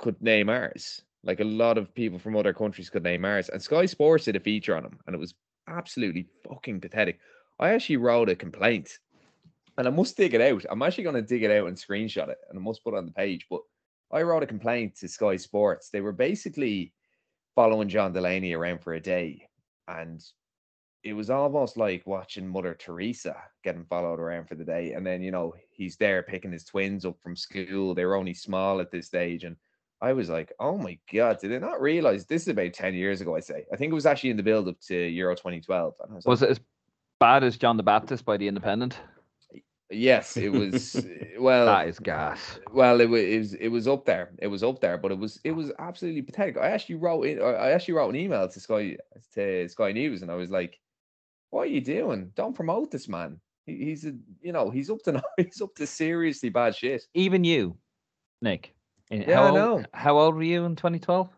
could name ours. Like a lot of people from other countries could name ours, and Sky Sports did a feature on him, and it was absolutely fucking pathetic. I actually wrote a complaint, and I must dig it out. I'm actually going to dig it out and screenshot it, and I must put it on the page. But I wrote a complaint to Sky Sports. They were basically following John Delaney around for a day, and it was almost like watching Mother Teresa getting followed around for the day. And then, you know, he's there picking his twins up from school. They were only small at this stage. And I was like, oh my God, did I not realize this is about 10 years ago? I say, I think it was actually in the build up to Euro 2012. And I was, Was like, it as bad as John the Baptist by The Independent? yes, it was. well, that is gas. Well, it was, it was it was up there. It was up there, but it was it was absolutely pathetic. I actually wrote it. I actually wrote an email to Sky to Sky News, and I was like, "What are you doing? Don't promote this man. He, he's a you know he's up to he's up to seriously bad shit." Even you, Nick. In- Yeah, how I old, know. How old were you in 2012?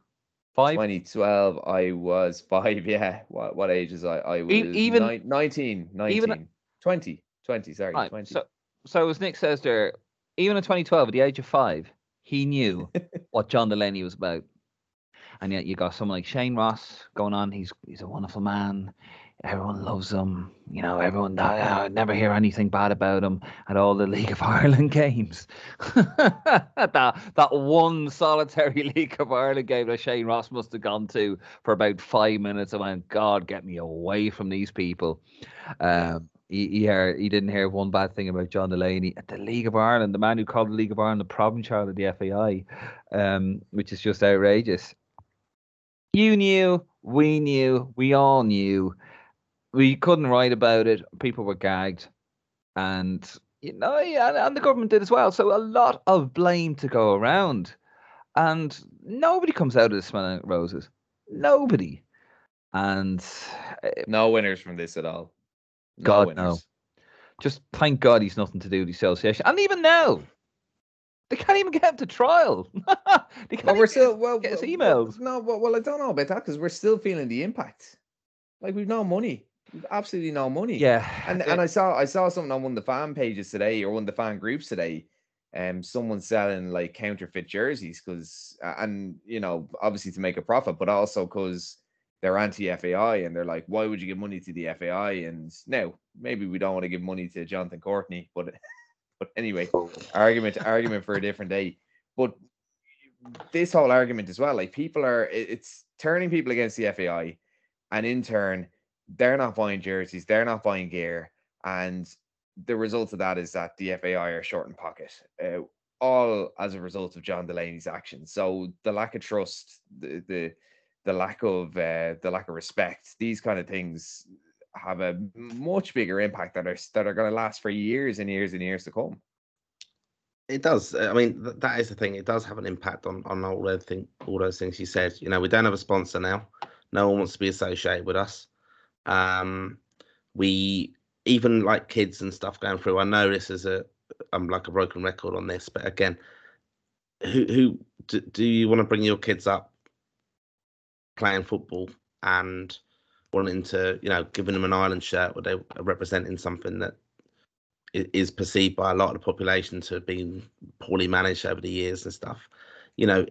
Five? 2012, I was five. Yeah, what what age is I? I was even- nine, 19, 19, even- 20, 20, Sorry, Right, 20. So, so as Nick says there, even in 2012, at the age of five, he knew what John Delaney was about. And yet you got someone like Shane Ross going on. He's he's a wonderful man. Everyone loves him. You know, everyone. I, I never hear anything bad about him at all the League of Ireland games. that that one solitary League of Ireland game that Shane Ross must have gone to for about five minutes. I went, God, get me away from these people. Um, he, he, heard, he didn't hear one bad thing about John Delaney at the League of Ireland, the man who called the League of Ireland the problem child of the FAI, um, which is just outrageous. You knew, we knew, we all knew. We couldn't write about it. People were gagged, and you know, yeah, and- and the government did as well. So a lot of blame to go around, and nobody comes out of this smelling roses. Nobody, and eh, no winners from this at all. No God, no. just thank God he's nothing to do with the association. And even now, they can't even get him to trial. they can't Well, we're still well. get his well, emails. No, well, well, I don't know about that because we're still feeling the impact. Like we've no money, we've absolutely no money. yeah, and and I saw I saw something on one of the fan pages today or one of the fan groups today. Um, someone selling like counterfeit jerseys because, and you know, obviously to make a profit, but also because they're anti FAI and they're like, why would you give money to the FAI? And now maybe we don't want to give money to Jonathan Courtney, but but anyway, argument argument for a different day. But this whole argument as well, like people are, it's turning people against the FAI, and in turn, they're not buying jerseys, they're not buying gear, and the result of that is that the FAI are short in pocket. Uh, all as a result of John Delaney's actions. So the lack of trust, the the the lack of uh, the lack of respect. These kind of things have a much bigger impact that are that are going to last for years and years and years to come. It does. I mean, th- that is the thing. It does have an impact on on all those thing, all those things you said. You know, we don't have a sponsor now. No one wants to be associated with us. Um, we even like kids and stuff going through. I know this is a I'm like a broken record on this, but again, who who do, do you want to bring your kids up playing football and wanting to, you know, giving them an Ireland shirt where they are representing something that is perceived by a lot of the population to have been poorly managed over the years and stuff. You know,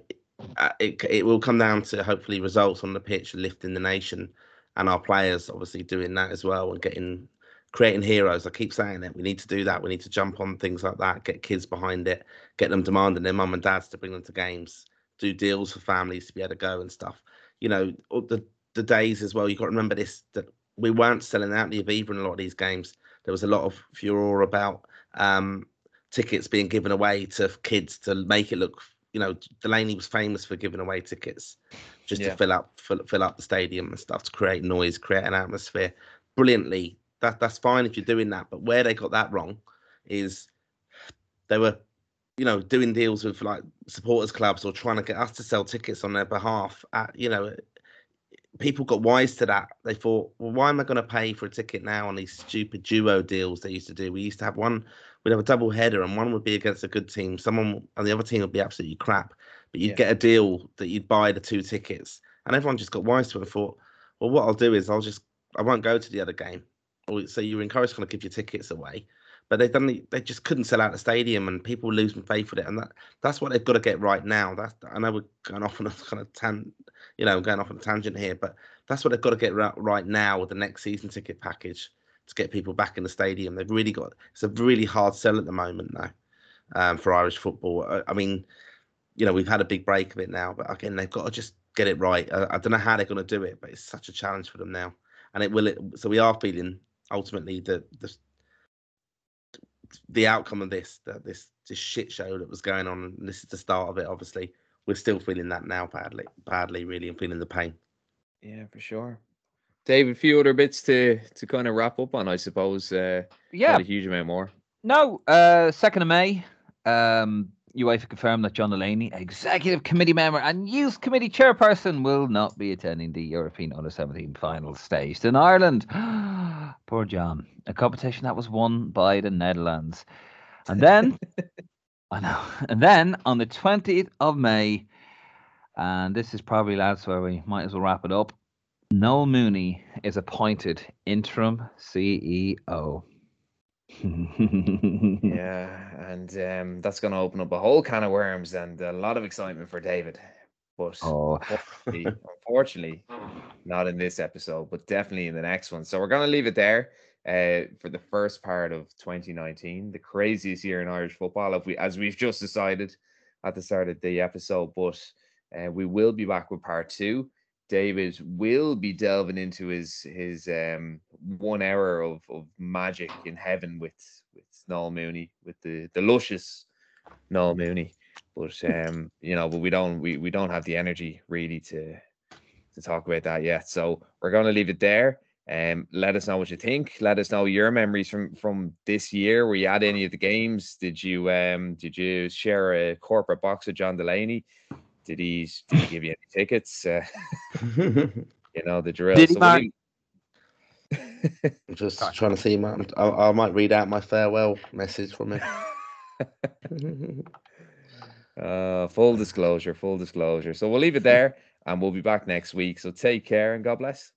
uh, it it will come down to hopefully results on the pitch, lifting the nation, and our players obviously doing that as well and getting creating heroes. I keep saying it. We need to do that. We need to jump on things like that, get kids behind it, get them demanding their mum and dads to bring them to games, do deals for families to be able to go and stuff. You know, the the days as well. You've got to remember this that we weren't selling out the Aviva in a lot of these games. There was a lot of furor about um, tickets being given away to kids to make it look. You know, Delaney was famous for giving away tickets just yeah. to fill up fill, fill up the stadium and stuff to create noise, create an atmosphere. Brilliantly, that that's fine if you're doing that. But where they got that wrong is they were, you know, doing deals with like supporters clubs or trying to get us to sell tickets on their behalf at you know people got wise to that. They thought, well, why am I going to pay for a ticket now on these stupid duo deals they used to do? We used to have one, we'd have a double header, and one would be against a good team, someone and the other team would be absolutely crap. But you'd yeah. get a deal that you'd buy the two tickets, and everyone just got wise to it and thought, well, what I'll do is I'll just I won't go to the other game. Or so you're encouraged to kind of give your tickets away. But they've done they just couldn't sell out the stadium, and people were losing faith with it, and that that's what they've got to get right now. That's I know we're going off on a kind of tan, you know, going off on a tangent here, but that's what they've got to get right, right now with the next season ticket package to get people back in the stadium. They've really got it's a really hard sell at the moment now um, for Irish football. I, I, mean, you know, we've had a big break of it now, but again, they've got to just get it right. I, I don't know how they're going to do it, but it's such a challenge for them now, and it will. It, so we are feeling ultimately the the the outcome of this, that this this shit show that was going on, and this is the start of it. Obviously, we're still feeling that now badly, badly, really, and feeling the pain. Yeah, for sure. David, a few other bits to to kind of wrap up on, I suppose. Uh, yeah, a huge amount more. No, uh, second of May, um, UEFA confirmed that John Delaney, executive committee member and youth committee chairperson, will not be attending the European Under 17 final staged in Ireland. Poor John, a competition that was won by the Netherlands. And then I know. And then on the 20th of May, and this is probably lads where we might as well wrap it up. Noel Mooney is appointed interim CEO. yeah, and um, that's going to open up a whole can of worms and a lot of excitement for David. But oh. unfortunately, unfortunately, not in this episode, but definitely in the next one. So we're going to leave it there uh, for the first part of 2019, the craziest year in Irish football, if we, as we've just decided at the start of the episode. But uh, we will be back with part two. David will be delving into his his um, one hour of, of magic in heaven with with Noel Mooney, with the the luscious Noel Mooney. But um, you know, but we don't we, we don't have the energy really to to talk about that yet. So we're going to leave it there. Um, let us know what you think. Let us know your memories from from this year. Were you at any of the games? Did you um did you share a corporate box with John Delaney? Did he did he give you any tickets? Uh, you know the drill. Did he, so he... I'm just trying to see my. I, I, might read out my farewell message from him. uh, full disclosure, full disclosure. So we'll leave it there, and we'll be back next week. So take care and God bless.